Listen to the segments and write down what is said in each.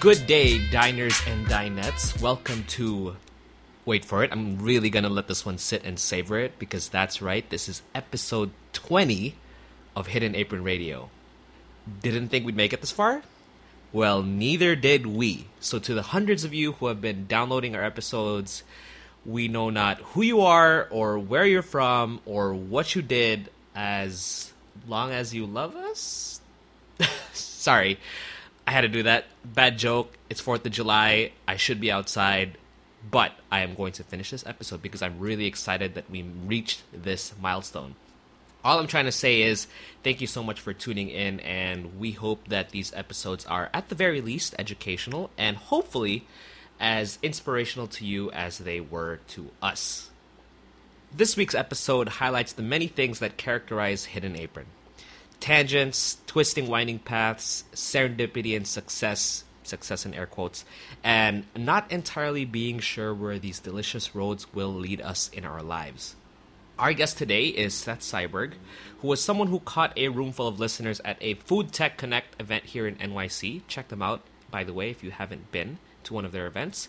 Good day, diners and dinettes. Welcome to. Wait for it. I'm really gonna let this one sit and savor it because that's right. This is episode 20 of Hidden Apron Radio. Didn't think we'd make it this far? Well, neither did we. So, to the hundreds of you who have been downloading our episodes, we know not who you are or where you're from or what you did as long as you love us. Sorry, I had to do that. Bad joke. It's 4th of July. I should be outside, but I am going to finish this episode because I'm really excited that we reached this milestone. All I'm trying to say is thank you so much for tuning in, and we hope that these episodes are, at the very least, educational and hopefully as inspirational to you as they were to us. This week's episode highlights the many things that characterize Hidden Apron tangents, twisting, winding paths, serendipity, and success success in air quotes, and not entirely being sure where these delicious roads will lead us in our lives. Our guest today is Seth Syberg, who was someone who caught a room full of listeners at a Food Tech Connect event here in NYC. Check them out, by the way, if you haven't been to one of their events,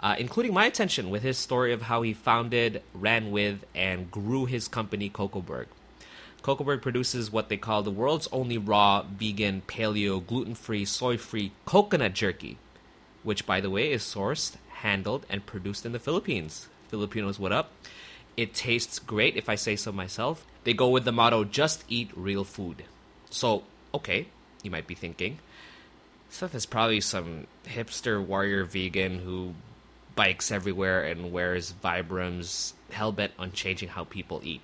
uh, including my attention with his story of how he founded, ran with, and grew his company, Cocoburg. Cocoburg produces what they call the world's only raw, vegan, paleo, gluten free, soy free coconut jerky, which, by the way, is sourced, handled, and produced in the Philippines. Filipinos, what up? It tastes great, if I say so myself. They go with the motto just eat real food. So, okay, you might be thinking, Seth is probably some hipster warrior vegan who bikes everywhere and wears Vibrams, hellbent on changing how people eat.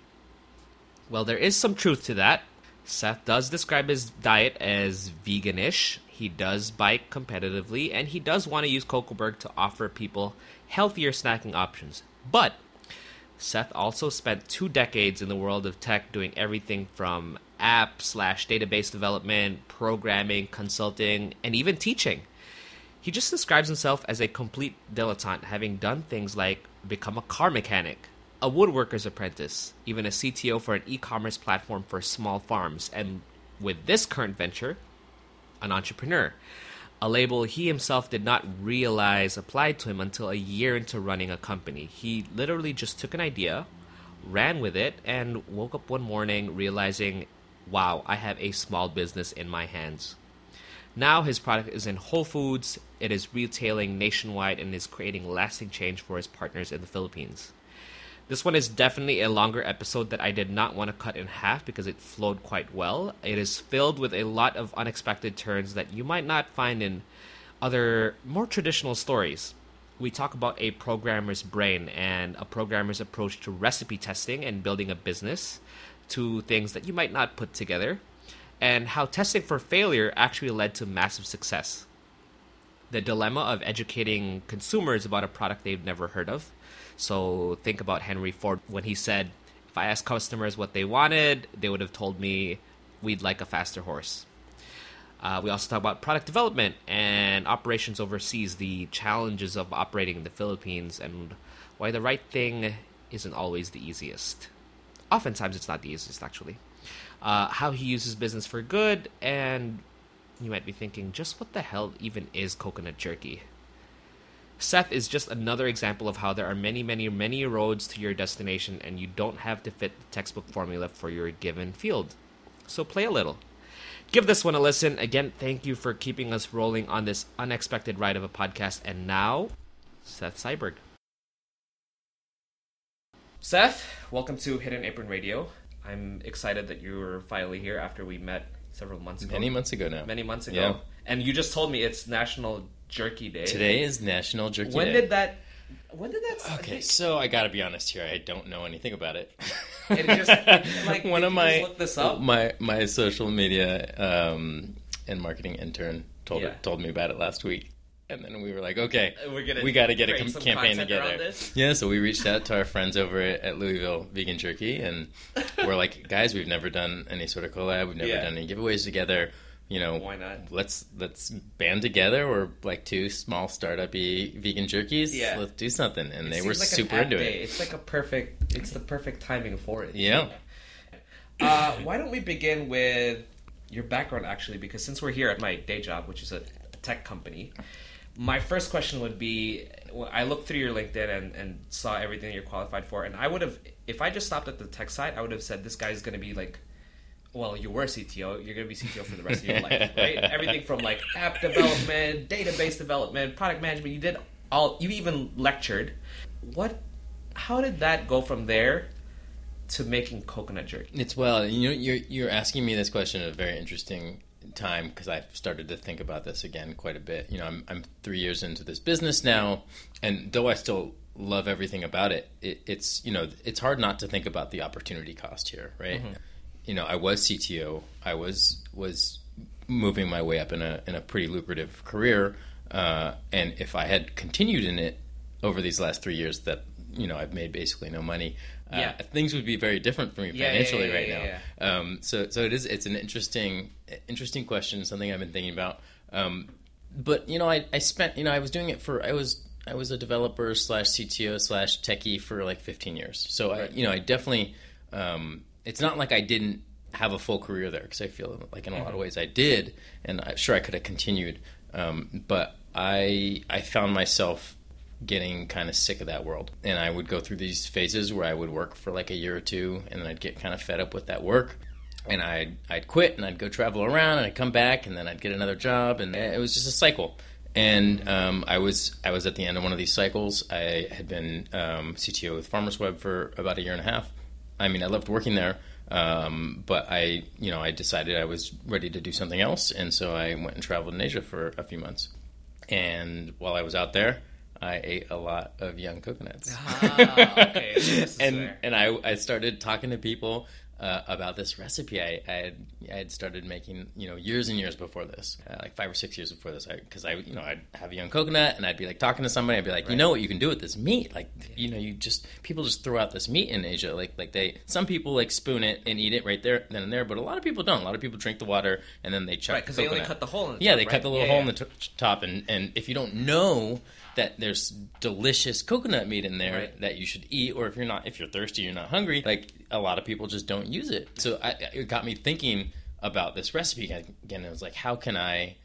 Well, there is some truth to that. Seth does describe his diet as veganish. He does bike competitively, and he does want to use Cocoburg to offer people healthier snacking options. But Seth also spent two decades in the world of tech doing everything from app slash database development, programming, consulting, and even teaching. He just describes himself as a complete dilettante, having done things like become a car mechanic, a woodworker's apprentice, even a CTO for an e commerce platform for small farms, and with this current venture, an entrepreneur. A label he himself did not realize applied to him until a year into running a company. He literally just took an idea, ran with it, and woke up one morning realizing, wow, I have a small business in my hands. Now his product is in Whole Foods, it is retailing nationwide, and is creating lasting change for his partners in the Philippines. This one is definitely a longer episode that I did not want to cut in half because it flowed quite well. It is filled with a lot of unexpected turns that you might not find in other more traditional stories. We talk about a programmer's brain and a programmer's approach to recipe testing and building a business, to things that you might not put together, and how testing for failure actually led to massive success. The dilemma of educating consumers about a product they've never heard of so think about Henry Ford when he said, if I asked customers what they wanted, they would have told me we'd like a faster horse. Uh, we also talk about product development and operations overseas, the challenges of operating in the Philippines, and why the right thing isn't always the easiest. Oftentimes, it's not the easiest, actually. Uh, how he uses business for good, and you might be thinking, just what the hell even is coconut jerky? Seth is just another example of how there are many, many, many roads to your destination and you don't have to fit the textbook formula for your given field. So play a little. Give this one a listen. Again, thank you for keeping us rolling on this unexpected ride of a podcast. And now, Seth Syberg. Seth, welcome to Hidden Apron Radio. I'm excited that you're finally here after we met several months ago. Many months ago now. Many months ago. Yeah. And you just told me it's National Jerky Day. Today is National Jerky When Day. When did that? When did that? Okay, so I gotta be honest here. I don't know anything about it. It just, like, one of my look this up? my my social media um, and marketing intern told Yeah. told me about it last week, and then we were like, okay, We're gonna we got to get a com- campaign together. Yeah, so we reached out to our friends over at, at Louisville Vegan Jerky, and we're like, guys, we've never done any sort of collab. We've never Yeah. done any giveaways together. You know, Why not? Let's let's band together. We're like two small startup-y vegan jerkies. Yeah. let's do something. And It they were like super into day. it. It's like a perfect. It's the perfect timing for it. Yeah. Uh, why don't we begin with your background actually? Because since we're here at my day job, which is a tech company. My first question would be: well, I looked through your LinkedIn and, and saw everything you're qualified for, and I would have, if I just stopped at the tech side, I would have said this guy's going to be like well, you were CTO, you're going to be CTO for the rest of your life, right? Everything from like app development, database development, product management, you did all, you even lectured. What, how did that go from there to making coconut jerky? It's well, you know, you're you're asking me this question at a very interesting time because I've started to think about this again quite a bit. You know, I'm I'm three years into this business now, and though I still love everything about it, it it's you know it's hard not to think about the opportunity cost here, right? Mm-hmm you know, I was CTO. I was was moving my way up in a in a pretty lucrative career, uh, and if I had continued in it over these last three years, that you know I've made basically no money. Uh, yeah. things would be very different for me yeah, financially yeah, yeah, right now. Um, so so it is it's an interesting interesting question, something I've been thinking about. Um, but you know, I, I spent you know I was doing it for I was I was a developer slash CTO slash techie for like 15 years. So right. I you know I definitely um, it's not like I didn't have a full career there because I feel like in a lot of mm-hmm. ways I did, and I, sure I could have continued, um, but I I found myself getting kind of sick of that world, and I would go through these phases where I would work for like a year or two, and then I'd get kind of fed up with that work, and I'd I'd quit and I'd go travel around, and I'd come back, and then I'd get another job, and it was just a cycle. And um, I was I was at the end of one of these cycles. I had been um, CTO with Farmers Web for about a year and a half, I mean, I loved working there, um, but I, you know, I decided I was ready to do something else, and so I went and traveled in Asia for a few months. And while I was out there, I ate a lot of young coconuts. Ah, okay. and and I, I started talking to people uh, about this recipe I, I, had I had started making you know years and years before this uh, like five or six years before this because I, I, you know I'd have a young coconut and I'd be like talking to somebody I'd be like right. you know what you can do with this meat like yeah. you know you just people just throw out this meat in Asia like like they some people like spoon it and eat it right there then and there but a lot of people don't a lot of people drink the water and then they chuck right because they only cut the hole in the yeah top, they right? cut the little yeah, hole yeah. in the t- top and and if you don't know that there's delicious coconut meat in there right. that you should eat or if you're not if you're thirsty you're not hungry like a lot of people just don't use it so I, it got me thinking about this recipe again it was like how can i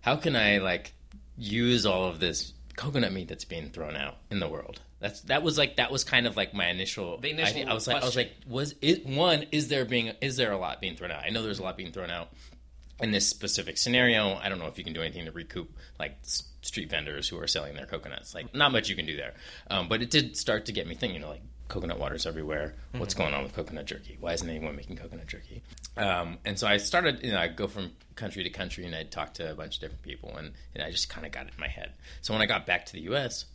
how can i like use all of this coconut meat that's being thrown out in the world that's that was like that was kind of like my initial, the initial idea. I was like I was like was it one is there being is there a lot being thrown out? I know there's a lot being thrown out in this specific scenario. I don't know if you can do anything to recoup like street vendors who are selling their coconuts. Like, not much you can do there. Um, but it did start to get me thinking, you know, like coconut water's everywhere. What's mm-hmm. going on with coconut jerky? Why isn't anyone making coconut jerky? Um, and so I started, you know, I'd go from country to country and I'd talk to a bunch of different people and, and I just kind of got it in my head. So when I got back to the US,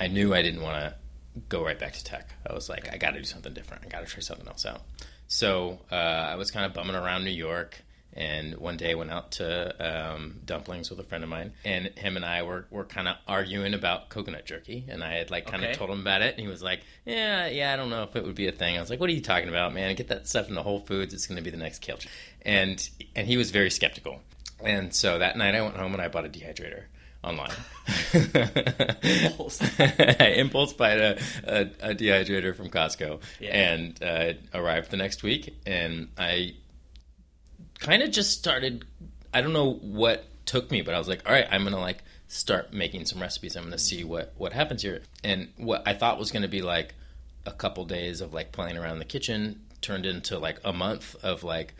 I knew I didn't want to go right back to tech. I was like, I got to do something different. I got to try something else out. So uh, I was kind of bumming around New York and one day I went out to um, dumplings with a friend of mine, and him and I were, were kind of arguing about coconut jerky. And I had like kind of okay. told him about it, and he was like, "Yeah, yeah, I don't know if it would be a thing." I was like, "What are you talking about, man? Get that stuff into Whole Foods. It's going to be the next kill." And and he was very skeptical. And so that night I went home and I bought a dehydrator online. impulse. I impulse bought a, a, a, dehydrator from Costco, yeah. and uh, arrived the next week, and I kind of just started. I don't know what took me, but I was like, all right, I'm gonna like start making some recipes. I'm gonna see what what happens here. And what I thought was gonna be like a couple days of like playing around in the kitchen turned into like a month of like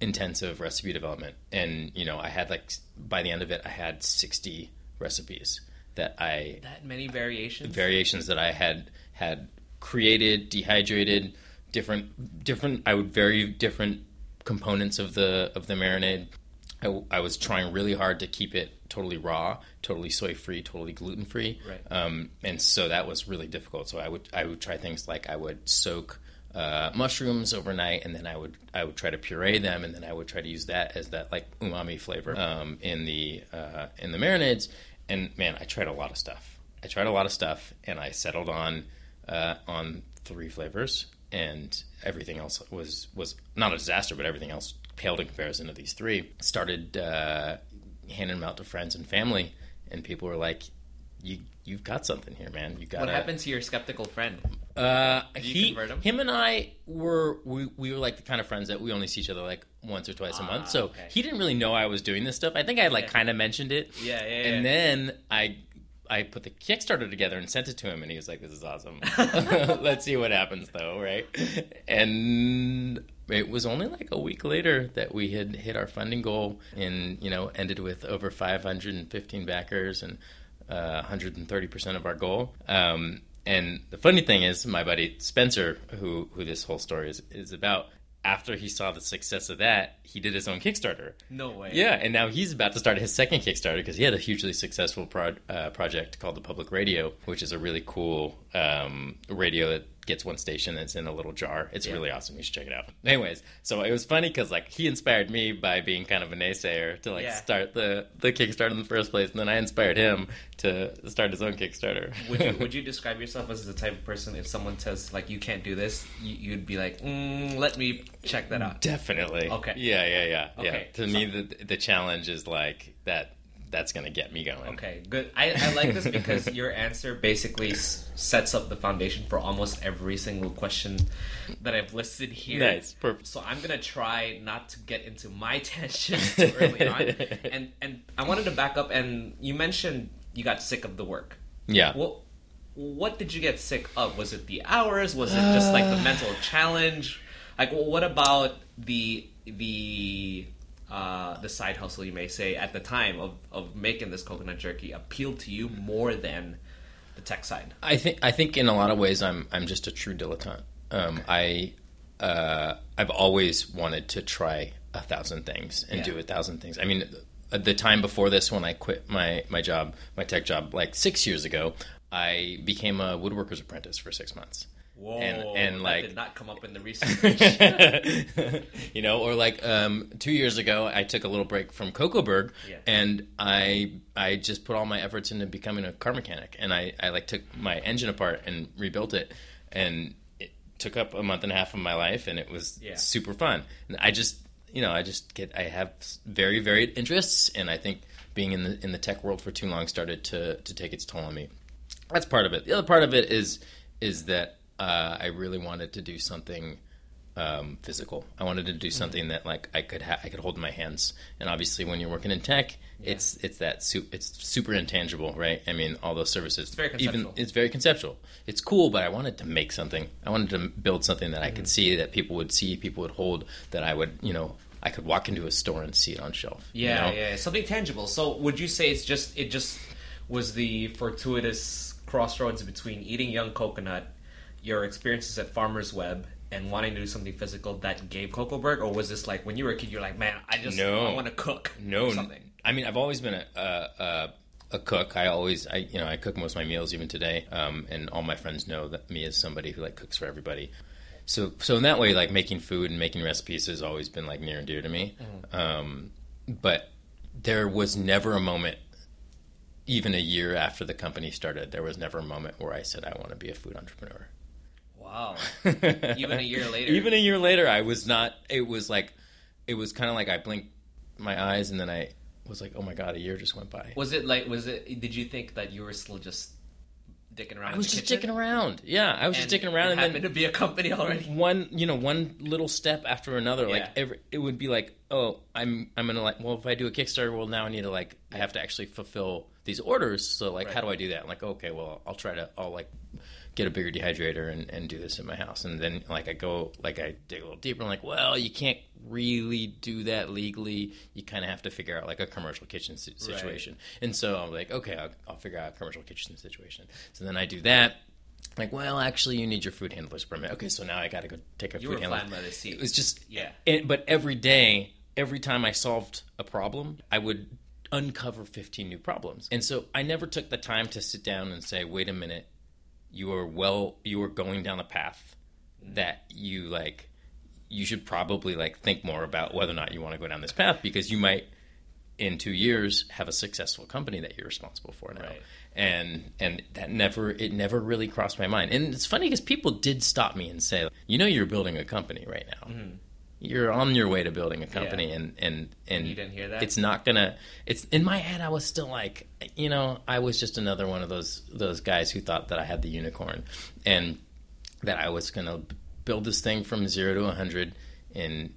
intensive recipe development. And you know, I had like by the end of it, I had 60 recipes that I that many variations variations that I had had created, dehydrated, different different. I would vary different components of the of the marinade. I, I, was trying really hard to keep it totally raw, totally soy free, totally gluten free, right. um, and so that was really difficult. So I would I would try things like I would soak uh, mushrooms overnight, and then I would I would try to puree them, and then I would try to use that as that like umami flavor um, in the uh, in the marinades. And man, I tried a lot of stuff. I tried a lot of stuff, and I settled on uh, on three flavors and everything else was was not a disaster, but everything else paled in comparison to these three. Started uh, handing them out to friends and family, and people were like, "You you've got something here, man. You got." What happened to your skeptical friend? Uh, he, him? him and I were we, we were like the kind of friends that we only see each other like once or twice a Ah, month. So okay. he didn't really know I was doing this stuff. I think I like Yeah. kind of mentioned it. Yeah, yeah, And yeah. then I I put the Kickstarter together and sent it to him, and he was like, "This is awesome. Let's see what happens, though, right?" And it was only like a week later that we had hit our funding goal, and you know, ended with over 515 backers and uh, 130 percent of our goal. Um, and the funny thing is, my buddy Spencer, who who this whole story is is about, after he saw the success of that, he did his own Kickstarter. No way. Yeah, and now he's about to start his second Kickstarter because he had a hugely successful pro- uh, project called the Public Radio, which is a really cool um, radio that gets one station that's in a little jar. It's really awesome. You should check it out. Anyways, so it was funny because like he inspired me by being kind of a naysayer to like Yeah. start the the Kickstarter in the first place, and then I inspired him to start his own Kickstarter. Would you, would you describe yourself as the type of person if someone says like you can't do this, you, you'd be like, mm, let me check that out. Definitely. Okay. Yeah, yeah, yeah. Okay, Yeah. To me, the the challenge is like that. That's gonna get me going. Okay, good. I, I like this because your answer basically s- sets up the foundation for almost every single question that I've listed here. Nice. Perfect. So I'm gonna try not to get into my tangents too early on, and and I wanted to back up. And you mentioned you got sick of the work. Yeah. Well, what did you get sick of? Was it the hours? Was it just like the mental challenge? Like, well, what about the the uh, the side hustle you may say at the time of, of making this coconut jerky appealed to you more than the tech side? I think I think in a lot of ways I'm I'm just a true dilettante. Um, I uh, I've always wanted to try a thousand things and Yeah. do a thousand things. I mean, the time before this, when I quit my my job, my tech job, like six years ago, I became a woodworker's apprentice for six months. Whoa, and and that like did not come up in the research. you know, or like um, two years ago, I took a little break from Cocoburg, Yeah. and I I just put all my efforts into becoming a car mechanic, and I, I like took my engine apart and rebuilt it, and it took up a month and a half of my life, and it was Yeah. super fun. And I just you know I just get I have very varied interests, and I think being in the in the tech world for too long started to to take its toll on me. That's part of it. The other part of it is is that uh, I really wanted to do something um, physical. I wanted to do something that like I could ha- I could hold in my hands. And obviously, when you're working in tech, it's it's that su- it's super intangible, right? I mean, all those services. It's very conceptual. it's very conceptual. It's cool, but I wanted to make something. I wanted to build something that I could see, that people would see, people would hold, that I would you know I could walk into a store and see it on shelf. you Yeah, know? yeah, something tangible. So, would you say it's just it just was the fortuitous crossroads between eating young coconut, your experiences at Farmers Web, and wanting to do something physical that gave Cocoburg, or was this like when you were a kid, you're like, man, I just No. I want to cook, No, something. I mean, I've always been a, a, a, a cook. I always, I you know, I cook most of my meals even today, um, and all my friends know that me as somebody who like cooks for everybody. So, so in that way, like making food and making recipes has always been like near and dear to me. Um, but there was never a moment, even a year after the company started, there was never a moment where I said I want to be a food entrepreneur. Wow, even a year later, Even a year later, I was not. It was like, it was kind of like I blinked my eyes and then I was like, oh my god, a year just went by. was it like was it? Did you think that you were still just dicking around? I was just kitchen? dicking around. Yeah, I was just And dicking around, and happened then to be a company already. one, you know, one little step after another. Like Yeah. every, it would be like, oh, I'm, I'm gonna like, well, if I do a Kickstarter, well, now I need to like, I have to actually fulfill these orders. So like, how do I do that? I'm like, okay, well, I'll try to, I'll like get a bigger dehydrator and, and do this in my house. And then like I go, like I dig a little deeper. I'm like, well, you can't really do that legally. You kind of have to figure out like a commercial kitchen si- situation. And so I'm like, okay, I'll, I'll figure out a commercial kitchen situation. So then I do that. Like, well, actually, you need your food handler's permit. Okay, so now I got to go take a You food were handler. flying by the seat. It was just Yeah. and, but every day, every time I solved a problem, I would uncover 15 new problems. And so I never took the time to sit down and say, wait a minute, you are well, you are going down a path that you like, you should probably like think more about whether or not you want to go down this path because you might in two years have a successful company that you're responsible for now. Right. And and that never it never really crossed my mind. And it's funny because people did stop me and say, you know, you're building a company right now. Mm-hmm. You're on your way to building a company, Yeah. and and and You didn't hear that? It's not gonna. It's in my head. I was still like, you know, I was just another one of those those guys who thought that I had the unicorn, and that I was gonna build this thing from zero to a hundred in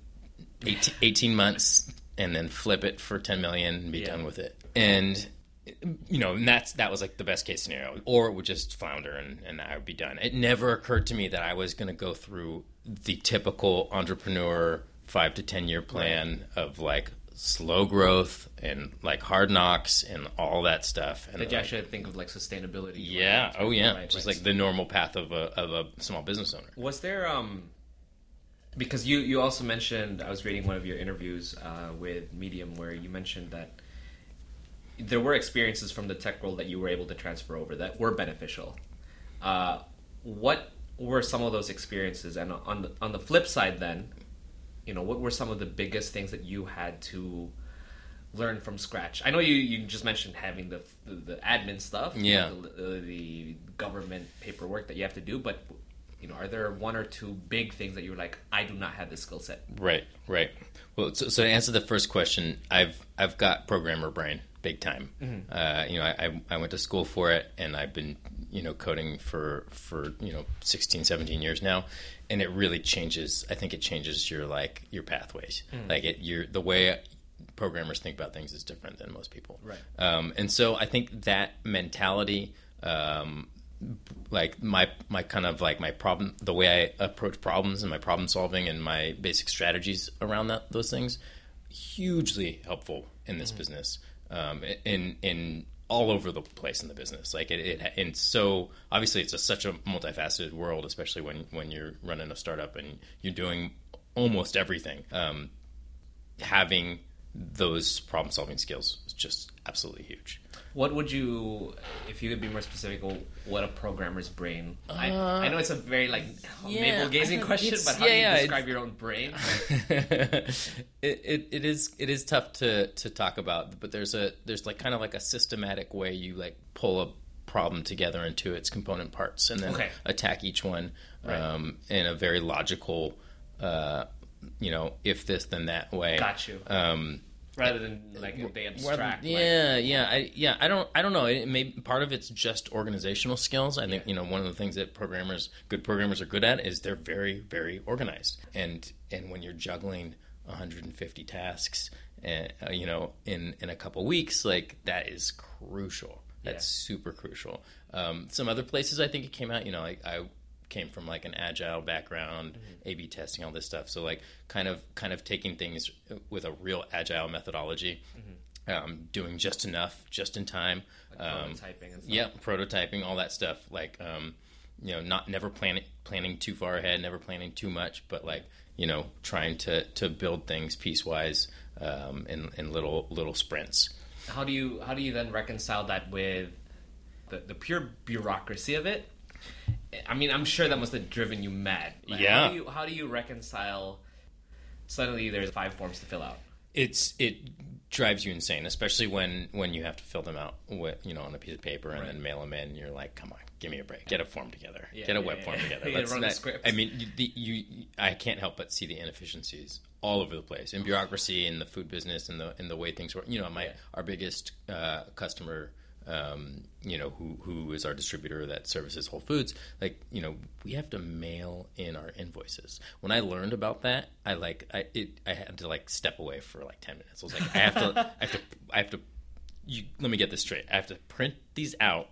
18, 18 months and then flip it for 10 million and be Yeah. done with it. And you know, and that's that was like the best case scenario. Or it would just flounder and, and I would be done. It never occurred to me that I was going to go through the typical entrepreneur five to ten year plan of like slow growth and like hard knocks and all that stuff. And Did you like, actually think of like sustainability? yeah, oh yeah, Right, just right. like the normal path of a of a small business owner. Was there um because you you also mentioned I was reading one of your interviews uh, with Medium where you mentioned that there were experiences from the tech world that you were able to transfer over that were beneficial. Uh, what were some of those experiences? And on the on the flip side, then, you know, what were some of the biggest things that you had to learn from scratch? I know you, you just mentioned having the the, the admin stuff, Yeah. the, the government paperwork that you have to do, but you know, are there one or two big things that you're like, I do not have this skill set? Right, right. Well, so, so to answer the first question, I've I've got programmer brain, big time. Uh, you know, I, I went to school for it, and I've been you know coding for for you know 16, 17 years now, and it really changes. I think it changes your like your pathways. Like it, your the way programmers think about things is different than most people. Right. Um, and so I think that mentality, um, like my my kind of like my problem, the way I approach problems and my problem solving and my basic strategies around that those things, hugely helpful in this business. Um, in in all over the place in the business, like it, it and so obviously it's a, such a multifaceted world, especially when when you're running a startup and you're doing almost everything. Um, having those problem solving skills is just absolutely huge. What would you, if you could be more specific, what a programmer's brain? I, I know it's a very like Uh, yeah, navel gazing question, but how yeah, do you yeah, describe your own brain? it, it it is it is tough to to talk about, but there's a there's like kind of like a systematic way you like pull a problem together into its component parts and then Okay. attack each one Right. um, in a very logical, uh, you know, if this then that way. Got you. Um, Rather than like if they abstract. like- yeah, yeah, I, yeah. I don't, I don't know. It may part of it's just organizational skills. I think Yeah. you know one of the things that programmers, good programmers, are good at is they're very, very organized. And and when you're juggling 150 tasks, uh, you know, in in a couple weeks, like that is crucial. That's super crucial. Um, some other places, I think it came out. You know, I, I came from like an agile background, Mm-hmm. A/B testing, all this stuff. So like kind of kind of taking things with a real agile methodology, um, doing just enough, just in time. Mm-hmm. Like um, prototyping and stuff. yeah, prototyping, all that stuff. Like um, you know, not never planning planning too far ahead, never planning too much, but like you know, trying to to build things piecewise um, in in little little sprints. How do you how do you then reconcile that with the, the pure bureaucracy of it? I mean, I'm sure that must have driven you mad. Like, Yeah. How do you, how do you reconcile? Suddenly, there's five forms to fill out. it's it drives you insane, especially when when you have to fill them out with you know on a piece of paper and Right. then mail them in. You're like, come on, give me a break. Get a form together. Yeah, Get a yeah, web yeah, form together. Let's run the not- script. I mean, you, the, you I can't help but see the inefficiencies all over the place in bureaucracy in the food business and the in the way things work. You know, my our biggest uh, customer. Um, you know who who is our distributor that services Whole Foods? Like you know we have to mail in our invoices. When I learned about that, I like I it I had to like step away for like ten minutes. I was like I have to I have to I have to you let me get this straight. I have to print these out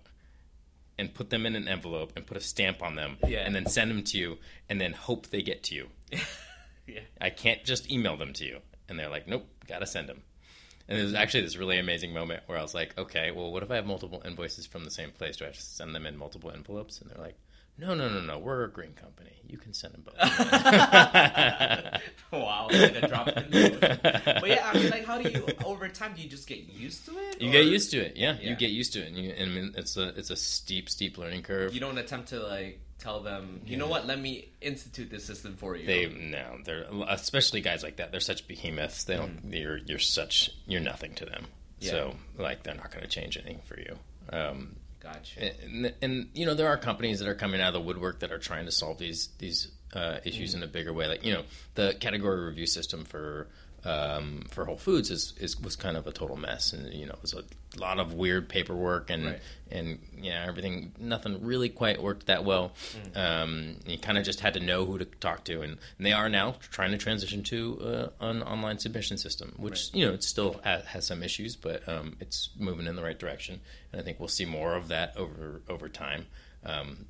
and put them in an envelope and put a stamp on them Yeah. and then send them to you and then hope they get to you. Yeah. I can't just email them to you. And they're like, nope, gotta send them. And there's actually this really amazing moment where I was like, okay, well, what if I have multiple invoices from the same place? Do I have to send them in multiple envelopes? And they're like, no, no, no, no, we're a green company. You can send them both. Wow, like drop in. But yeah, I mean, like, how do you over time? Do you just get used to it? you or get used to it, yeah. Yeah. You get used to it, and, you, and I mean, it's a it's a steep, steep learning curve. You don't attempt to like tell them, you know what? Let me institute this system for you. They no, they're especially guys like that. They're such behemoths. They don't. You're you're such. You're nothing to them. Yeah. So like they're not going to change anything for you. Um, gotcha. and, and you know there are companies that are coming out of the woodwork that are trying to solve these these uh, issues in a bigger way. Like you know the category review system for um, for Whole Foods is, is was kind of a total mess, and you know it was a lot of weird paperwork and Right. and yeah everything nothing really quite worked that well. Mm. Um, you kind of just had to know who to talk to, and, and they are now trying to transition to uh, an online submission system, which you know it still ha- has some issues, but um, it's moving in the right direction, and I think we'll see more of that over over time. Um,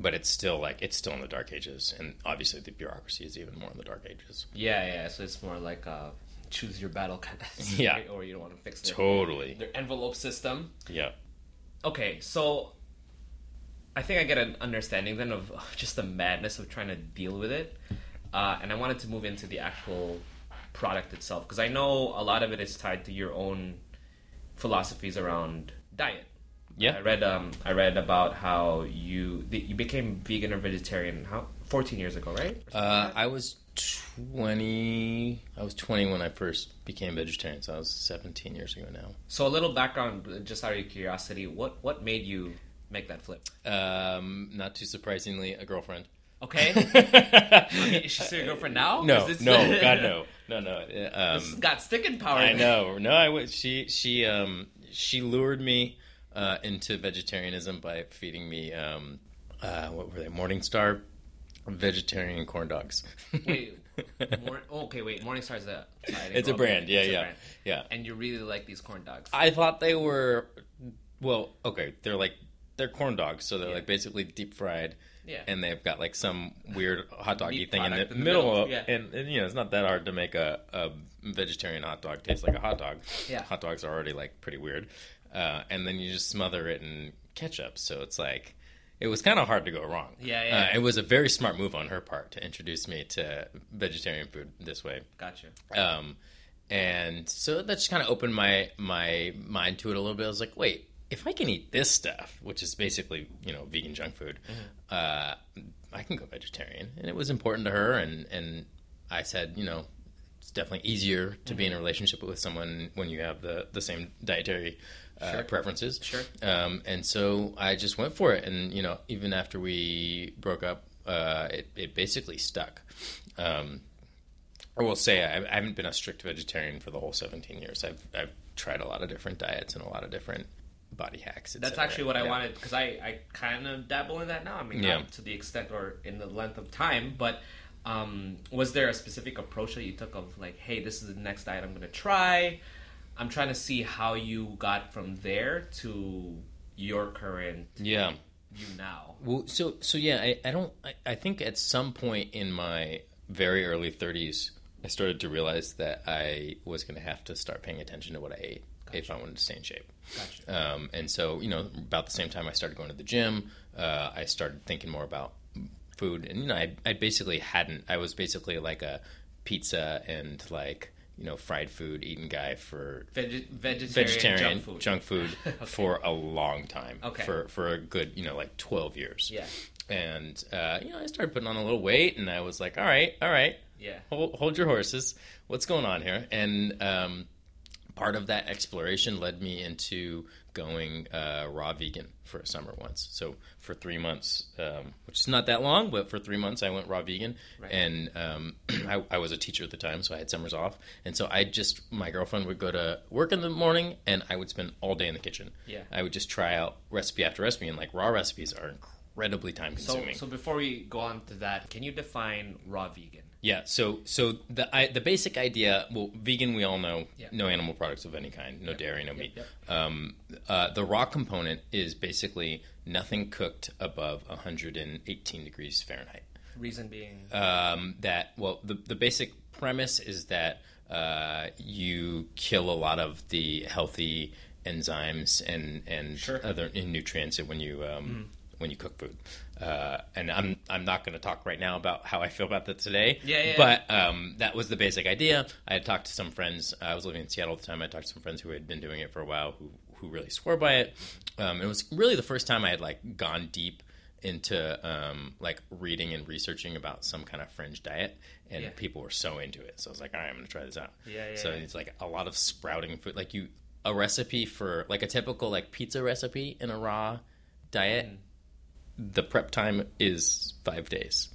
but it's still like it's still in the dark ages, and obviously the bureaucracy is even more in the dark ages. Yeah, yeah. So it's more like a choose your battle kind of. Yeah. Or you don't want to fix it. Totally. Their envelope system. Yeah. Okay, so I think I get an understanding then of just the madness of trying to deal with it, uh, and I wanted to move into the actual product itself because I know a lot of it is tied to your own philosophies around diet. Yeah. I read um I read about how you you became vegan or vegetarian how 14 years ago, right? Uh? I was twenty. I was twenty when I first became vegetarian, so I was seventeen years ago now. so a little background, just out of curiosity, what what made you make that flip? Um, not too surprisingly, a girlfriend. Okay, I is she still your girlfriend now? No, Is this- no, God, no, no, no. Uh, This Um, got sticking power. I know. No, I was. She, she, um, she lured me uh, into vegetarianism by feeding me um, uh, what were they? Morningstar vegetarian corn dogs. Wait, Mor- oh, okay, wait. Morningstar is a. sorry, It's a brand, yeah, It's yeah. brand. Yeah. And you really like these corn dogs. I thought they were well, okay, they're like they're corn dogs, so they're Yeah. like basically deep fried. Yeah. And they've got like some weird hot doggy thing in the, in the middle, middle, of yeah. and, and you know, it's not that hard to make a, a vegetarian hot dog taste like a hot dog. Yeah. Hot dogs are already like pretty weird. Uh, and then you just smother it in ketchup, so it's like it was kind of hard to go wrong. Yeah, yeah. Uh, it was a very smart move on her part to introduce me to vegetarian food this way. Gotcha. Um, and so that just kind of opened my my mind to it a little bit. I was like, wait, if I can eat this stuff, which is basically you know vegan junk food, uh, I can go vegetarian. And it was important to her, and and I said, you know, it's definitely easier to be in a relationship with someone when you have the the same dietary. Uh, Sure. preferences, Sure. um, and so I just went for it, and you know, even after we broke up, uh, it, it basically stuck. Um, I will say I, I haven't been a strict vegetarian for the whole 17 years. I've I've tried a lot of different diets and a lot of different body hacks. That's actually what I wanted because I, I kind of dabble in that now. I mean, Yeah. not to the extent or in the length of time, but um, was there a specific approach that you took of like, hey, this is the next diet I'm going to try? I'm trying to see how you got from there to your current Yeah. you now. Well, so so yeah, I, I don't. I, I think at some point in my very early 30s, I started to realize that I was going to have to start paying attention to what I ate if I wanted to stay in shape. Gotcha. Um, and so, you know, about the same time I started going to the gym, uh, I started thinking more about food. And, you know, I, I basically hadn't, I was basically like a pizza and like, you know, fried food eating guy for Veg- vegetarian, vegetarian junk food. food for a long time. Okay. For, for a good, you know, like 12 years. Yeah. And, uh, you know, I started putting on a little weight and I was like, all right, all right, Yeah. hold, hold your horses. What's going on here? And um, part of that exploration led me into going uh, raw vegan for a summer once. So for three months, um, which is not that long, but for three months I went raw vegan. Right. And um, I, I was a teacher at the time, so I had summers off. And so I just, my girlfriend would go to work in the morning and I would spend all day in the kitchen. Yeah. I would just try out recipe after recipe. And like raw recipes are incredibly time So, consuming. so before we go on to that, can you define raw vegan? Yeah, so so the I, the basic idea, well, vegan we all know, Yeah. no animal products of any kind, no dairy, no Yep, meat. yep. Um, uh, the raw component is basically nothing cooked above 118 degrees Fahrenheit. Reason being, Um, that well, the the basic premise is that uh, you kill a lot of the healthy enzymes and and Sure. other nutrients when you um, when you cook food. Uh, and I'm I'm not going to talk right now about how I feel about that today. Yeah, yeah. But um, that was the basic idea. I had talked to some friends. I was living in Seattle at the time. I talked to some friends who had been doing it for a while, who who really swore by it. Um, it was really the first time I had like gone deep into um, like reading and researching about some kind of fringe diet, and Yeah. people were so into it. So I was like, all right, I'm going to try this out. Yeah, yeah, So yeah. it's like a lot of sprouting food, like you a recipe for like a typical like pizza recipe in a raw diet. Mm. The prep time is five days.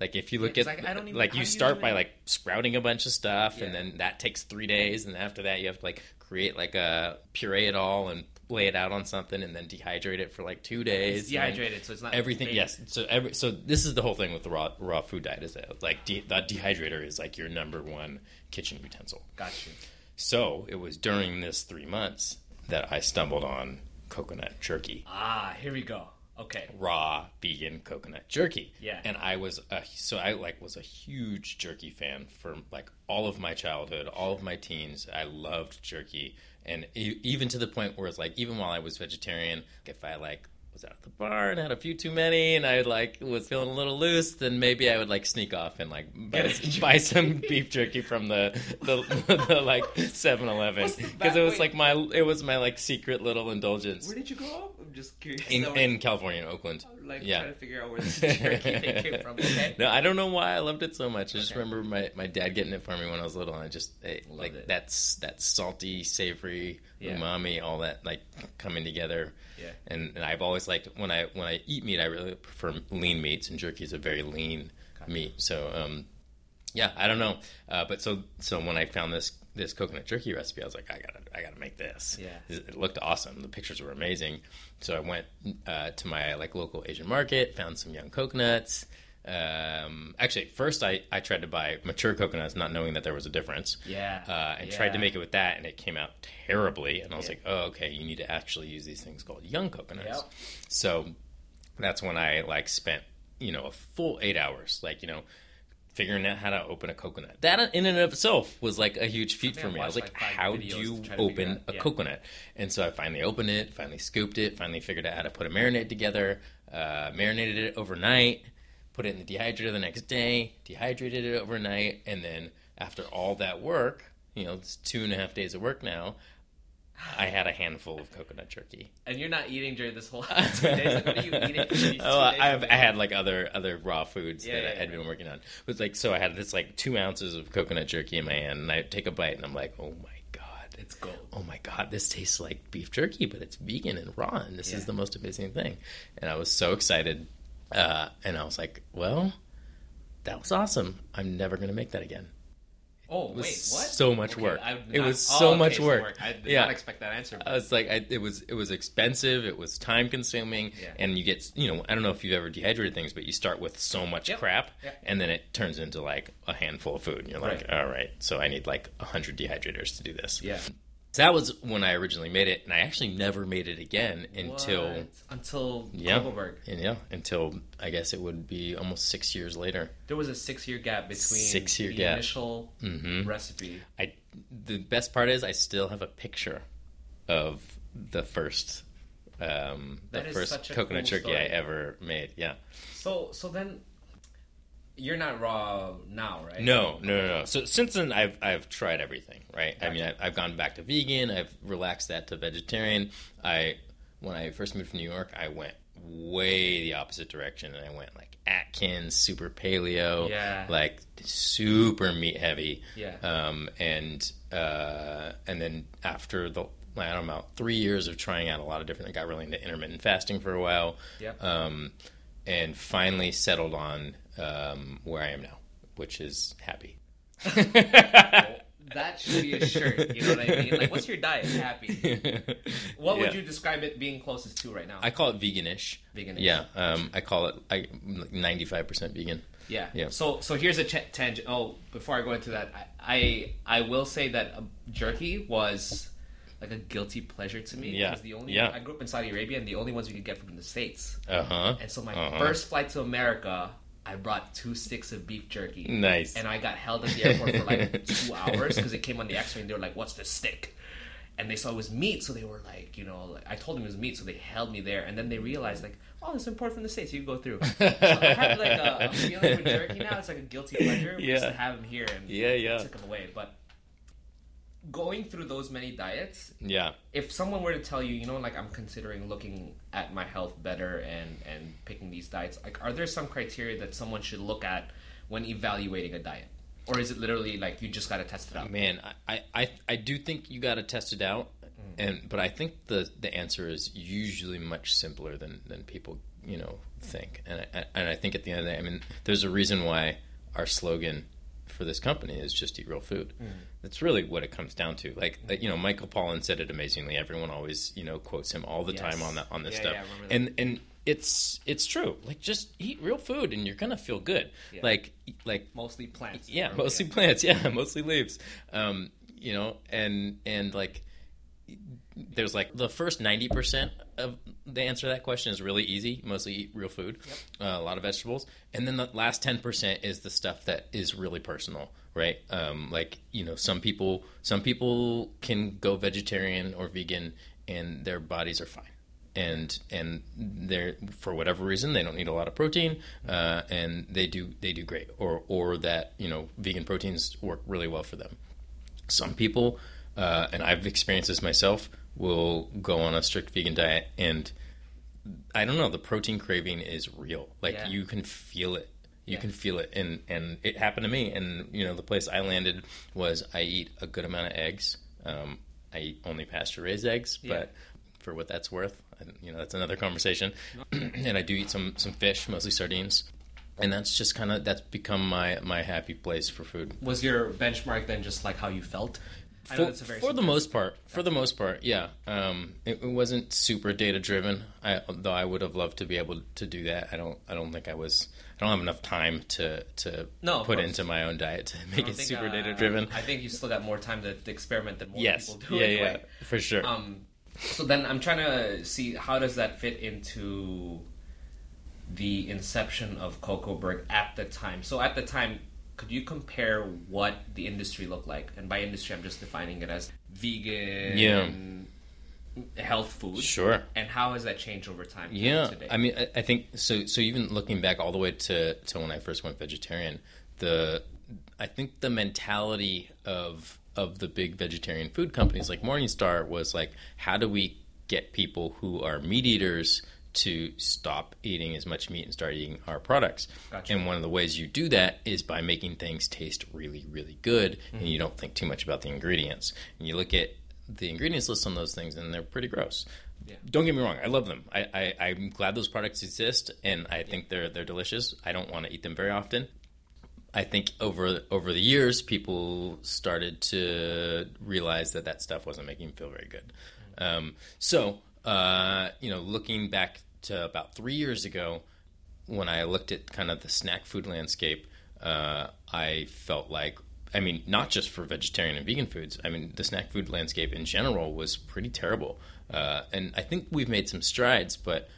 Like if you look Yeah, at don't even- like you do you start by like sprouting a bunch of stuff, and then that takes three days, and after that you have to like create like a puree it all and lay it out on something, and then dehydrate it for like two days. It's dehydrated, so it's not everything. baked. Yes, so every so this is the whole thing with the raw raw food diet is that like de- the dehydrator is like your number one kitchen utensil. Got you. So it was during this three months that I stumbled on coconut jerky Ah, here we go. Okay. raw vegan coconut jerky. Yeah. And I was a, so I like was a huge jerky fan for like all of my childhood, all of my teens. I loved jerky, and even to the point where it's like even while I was vegetarian, if I like was out at the bar and had a few too many, and I like was feeling a little loose, then maybe I would like sneak off and like buy, buy some beef jerky from the the, the like 7-Eleven because it was like my it was my like secret little indulgence Where did you grow up? I'm just curious. in, in California, in Oakland. Oh, like yeah. trying to figure out where this jerky thing came from. Okay. No, I don't know why I loved it so much. I just remember my, my dad getting it for me when I was little, and I just it, Loved like it. that's that salty, savory, Yeah. umami, all that like coming together. Yeah. And, and I've always liked when I when I eat meat, I really prefer lean meats, and jerky is a very lean meat. So um, yeah, I don't know, uh, but so so when I found this this coconut jerky recipe, I was like, I gotta I gotta make this. Yeah. It looked awesome. The pictures were amazing. So I went uh, to my like local Asian market, found some young coconuts. Um, actually, first I, I tried to buy mature coconuts, not knowing that there was a difference. Yeah. Uh, and Yeah. tried to make it with that, and it came out terribly. And I was Yeah. like, oh, okay, you need to actually use these things called young coconuts. Yep. So that's when I like spent you know a full eight hours, like you know. Figuring out how to open a coconut. That in and of itself was like a huge feat for me. I was like, like, how do you to try to figure open a yeah. coconut? And so I finally opened it, finally scooped it, finally figured out how to put a marinade together, uh, marinated it overnight, put it in the dehydrator the next day, dehydrated it overnight, and then after all that work, you know, it's two and a half days of work now, I had a handful of coconut jerky. And you're not eating during this whole two days. Like, what are you eating? For these two Oh, days? I've, I had like other other raw foods Yeah, that yeah, I had yeah. been working on. It was like so I had this like two ounces of coconut jerky in my hand, and I take a bite, and I'm like, oh my god, It's gold. oh my god, this tastes like beef jerky, but it's vegan and raw, and this is the most amazing thing. And I was so excited, uh, and I was like, well, that was awesome. I'm never gonna make that again. Oh wait, what? so much Okay, work. Would It was so oh, much so work. I did Yeah. not expect that answer. I was like, I, it was it was expensive. It was time consuming, Yeah. and you get you know I don't know if you've ever dehydrated things, but you start with so much Yep. crap, Yep. and then it turns into like a handful of food, and you're like, Right. all right, so I need like hundred dehydrators to do this. yeah. So that was when I originally made it, and I actually never made it again until What? until yeah, Cocoburg. and yeah, until I guess it would be almost six years later. There was a six year gap between Six-year the gap. initial Mhm. recipe. I the best part is I still have a picture of the first um, the first coconut cool jerky I ever made. Yeah. So so then you're not raw now, right? No, no, no, no. So since then, I've I've tried everything. Right. I mean, I've gone back to vegan. I've relaxed that to vegetarian. I when I first moved from New York, I went way the opposite direction, and I went like Atkins, super paleo, Yeah. like super meat heavy. Yeah. Um, and uh, and then after the I don't know about three years of trying out a lot of different, I got really into intermittent fasting for a while. Yep. Um, and finally settled on um, where I am now, which is happy. That should be a shirt. You know what I mean? Like, what's your diet? Happy. What would you describe it being closest to right now? I call it veganish. Veganish. Yeah, um, I call it I ninety five percent vegan. Yeah. Yeah. So so here's a ch- tangent. Oh, before I go into that, I I, I will say that jerky was like a guilty pleasure to me. Yeah. Because the only Yeah. I grew up in Saudi Arabia, and the only ones we could get from the states. Uh huh. And so my Uh-huh. first flight to America, I brought two sticks of beef jerky. Nice. And I got held at the airport for like two hours because it came on the X-ray, and they were like, "What's this stick?" And they saw it was meat, so they were like, you know, like, I told them it was meat, so they held me there, and then they realized like, oh, this is imported from the states, you can go through. So I have like uh, a, a feeling with jerky now; it's like a guilty pleasure just Yeah. to have him here and Yeah, yeah. took him away. But going through those many diets, yeah. if someone were to tell you, you know, like I'm considering looking at my health better and and picking these diets, like are there some criteria that someone should look at when evaluating a diet, or is it literally like you just got to test it out? Man, I, I, I do think you got to test it out, Mm. and but I think the the answer is usually much simpler than than people you know think. And I, and I think at the end of the day, I mean, there's a reason why our slogan for this company is just eat real food. Mm. That's really what it comes down to. Like, you know, Michael Pollan said it amazingly. Everyone always you know quotes him all the yes. time on that on this yeah, stuff. Yeah, and and it's it's true. Like just eat real food and you're gonna feel good. Yeah. Like like mostly plants. Yeah, mostly plants. Yeah, mostly leaves. Um, you know, and and like there's like the first 90% of the answer to that question is really easy mostly eat real food yep. uh, a lot of vegetables and then the last 10% is the stuff that is really personal right um, like you know some people some people can go vegetarian or vegan and their bodies are fine and and they're for whatever reason they don't need a lot of protein uh, and they do they do great or or that you know vegan proteins work really well for them some people uh, and I've experienced this myself, will go on a strict vegan diet and I don't know, the protein craving is real. Like yeah. you can feel it. You yeah. can feel it and and it happened to me and you know the place I landed was I eat a good amount of eggs. Um, I eat only pasture raised eggs, yeah. but for what that's worth, you know that's another conversation. and I do eat some some fish, mostly sardines and that's just kind of that's become my my happy place for food. Was your benchmark then just like how you felt? for, for the most part, for the most part, yeah. Um, it, it, wasn't super data driven. I, though I would have loved to be able to do that. I don't. I don't think I was. I don't have enough time to to no, put into my own diet to make it think, super uh, data driven. I think you still got more time to, experiment than more yes. people do. Yeah, anyway. yeah, for sure. Um, so then I'm trying to see how does that fit into the inception of Cocoburg at the time. So at the time, could you compare what the industry looked like? And by industry, I'm just defining it as vegan, yeah. Health food. Sure. And how has that changed over time? Yeah, I mean, I, I think so. So even looking back all the way to to when I first went vegetarian, the I think the mentality of of the big vegetarian food companies like Morningstar was like, how do we get people who are meat eaters to stop eating as much meat and start eating our products. Gotcha. And one of the ways you do that is by making things taste really, really good, mm-hmm. and you don't think too much about the ingredients. And you look at the ingredients list on those things, and they're pretty gross. Yeah. Don't get me wrong, I love them. I, I, am glad those products exist, and I think they're they're delicious. I don't want to eat them very often. I think over over the years, people started to realize that that stuff wasn't making them feel very good. Um, so uh, you know, looking back to about three years ago, when I looked at kind of the snack food landscape, uh, I felt like, I mean, not just for vegetarian and vegan foods. I mean, the snack food landscape in general was pretty terrible. Uh, and I think we've made some strides, but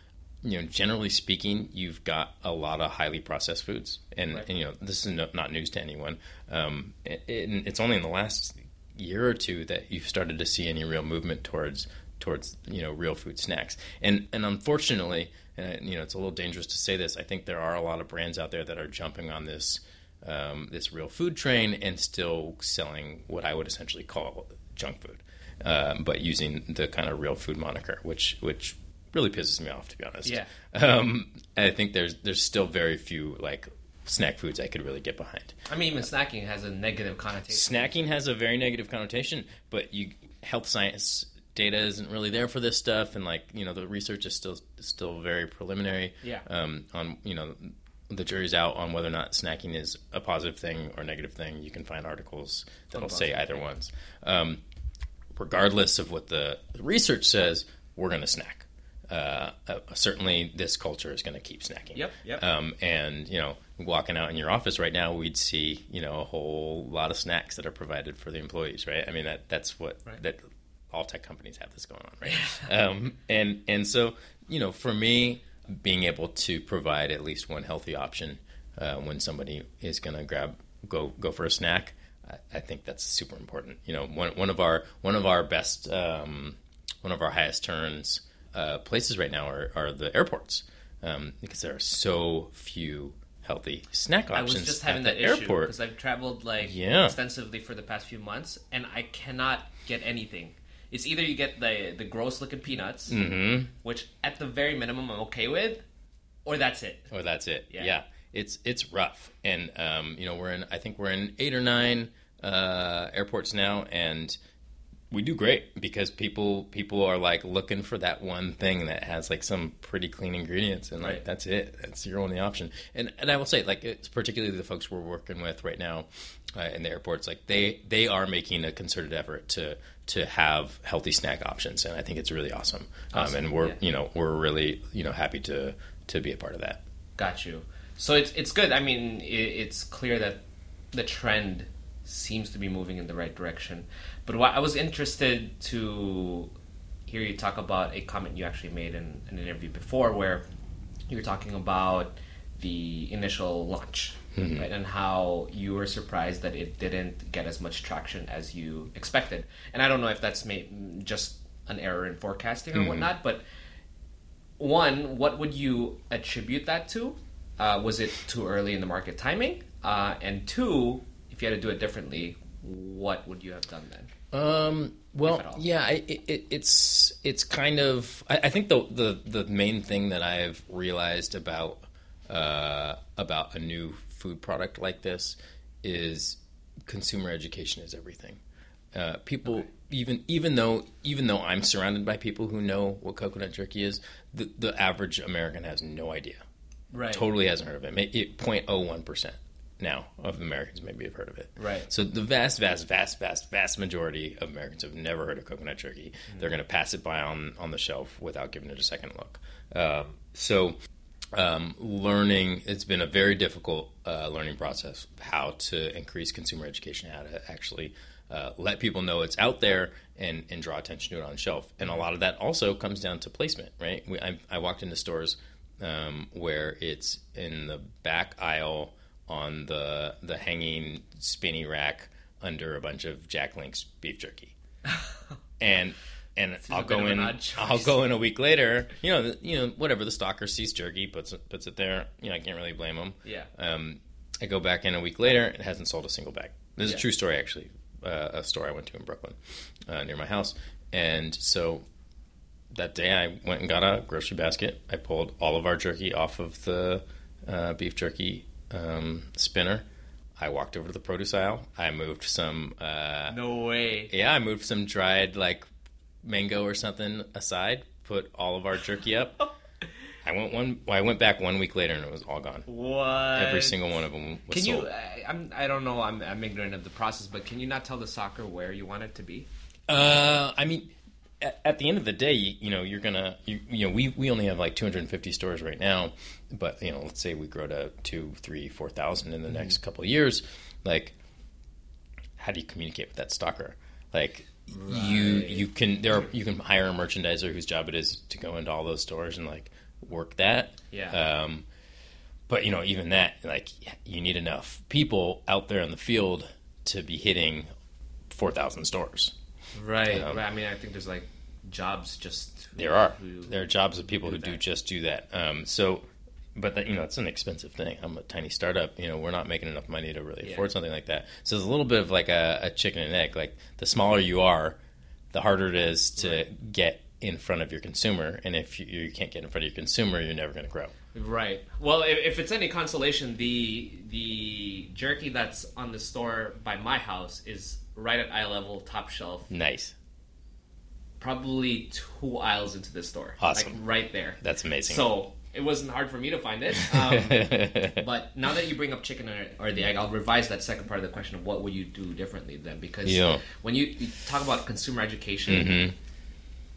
you know, generally speaking, you've got a lot of highly processed foods, and, right. and you know, this is no, not news to anyone. Um, it, it, it's only in the last year or two that you've started to see any real movement towards towards you know real food snacks. And and unfortunately, uh, you know it's a little dangerous to say this. I think there are a lot of brands out there that are jumping on this um, this real food train and still selling what I would essentially call junk food, um, but using the kind of real food moniker, which which really pisses me off to be honest. Yeah. Um, I think there's there's still very few like snack foods I could really get behind. I mean, even snacking has a negative connotation. Snacking has a very negative connotation, but you health science data isn't really there for this stuff, and like you know the research is still still very preliminary. Yeah. Um, on you know the jury's out on whether or not snacking is a positive thing or negative thing. You can find articles that'll say either ones. Um, regardless of what the research says, we're going to snack. Uh, uh, certainly, this culture is going to keep snacking. Yep. Yep. Um, and you know, walking out in your office right now, we'd see you know a whole lot of snacks that are provided for the employees. Right. I mean that that's what right. that all tech companies have this going on, right? um, and and so you know, for me, being able to provide at least one healthy option uh, when somebody is going to grab go go for a snack, I, I, think that's super important. You know, one one of our one of our best um, one of our highest turns uh, places right now are, are the airports um, because there are so few healthy snack options. I was just having that airport because I've traveled like yeah. extensively for the past few months, and I cannot get anything it's either you get the the gross looking peanuts, mm-hmm. which at the very minimum I'm okay with, or that's it. Or that's it. Yeah. yeah. It's it's rough, and um, you know we're in. I think we're in eight or nine uh, airports now, and we do great because people people are like looking for that one thing that has like some pretty clean ingredients and like Right. that's it that's your only option and and I will say like it's particularly the folks we're working with right now uh, in the airports like they they are making a concerted effort to to have healthy snack options and I think it's really awesome, Awesome, Um, and we're yeah. you know we're really you know happy to to be a part of that Got you. So it's it's good. I mean, it, it's clear that the trend seems to be moving in the right direction. But what I was interested to hear you talk about a comment you actually made in, in an interview before, where you were talking about the initial launch, right, and how you were surprised that it didn't get as much traction as you expected. And I don't know if that's just an error in forecasting or whatnot, but one, what would you attribute that to? Uh, was it too early in the market timing? Uh, and two, if you had to do it differently, what would you have done then? Um. Well, yeah. It, it, it's it's kind of. I, I think the, the the main thing that I've realized about uh, about a new food product like this is consumer education is everything. Uh, people, even even though even though I'm surrounded by people who know what coconut jerky is, the the average American has no idea. Right. Totally hasn't heard of it. It 0.01 percent now of Americans maybe have heard of it. Right. So the vast, vast, vast, vast, vast majority of Americans have never heard of coconut jerky. They're going to pass it by on on the shelf without giving it a second look. Um, so. Um, learning it's been a very difficult uh, learning process how to increase consumer education how to actually uh, let people know it's out there and, and draw attention to it on the shelf. And a lot of that also comes down to placement right? We, I, I walked into stores um, where it's in the back aisle on the the hanging spinny rack under a bunch of Jack Link's beef jerky, and and I'll go in. I'll go in a week later. You know, the, you know, whatever the stalker sees jerky, puts it, puts it there. You know, I can't really blame him. Yeah. Um, I go back in a week later. It hasn't sold a single bag. This is Yeah. a true story, actually. Uh, a store I went to in Brooklyn, uh, near my house, and so that day I went and got a grocery basket. I pulled all of our jerky off of the uh, beef jerky um, spinner. I walked over to the produce aisle. I moved some. Uh, No way. yeah, I moved some dried like mango or something aside. Put all of our jerky up. I went one. I went back one week later and it was all gone. What? Every single one of them was Can sold. you? I, I'm. I don't know. I'm. I'm ignorant of the process, but can you not tell the soccer where you want it to be? Uh, I mean, at, at the end of the day, you, you know, you're gonna, you, you know, we we only have like 250 stores right now, but you know, let's say we grow to two, three, four thousand in the next couple of years. Like, how do you communicate with that stalker? Like, you you can there are, you can hire a merchandiser whose job it is to go into all those stores and like work that. Yeah. Um, but you know, even that, like, you need enough people out there in the field to be hitting 4,000 stores. Right. Um, right. I mean, I think there's like jobs just. There are. There are jobs of people who do do just do that. Um, so, but that, you know, it's an expensive thing. I'm a tiny startup. You know, we're not making enough money to really Yeah. afford something like that. So there's a little bit of like a, a chicken and egg. Like the smaller you are, the harder it is to get in front of your consumer. And if you, you can't get in front of your consumer, you're never going to grow. Right. Well, if, if it's any consolation, the the jerky that's on the store by my house is right at eye level, top shelf, Nice. probably two aisles into the store. Awesome. Like right there. That's amazing. So it wasn't hard for me to find it. Um, but now that you bring up chicken or, or the egg, I'll revise that second part of the question of what would you do differently then? Because Yeah. when you, you talk about consumer education, Mhm.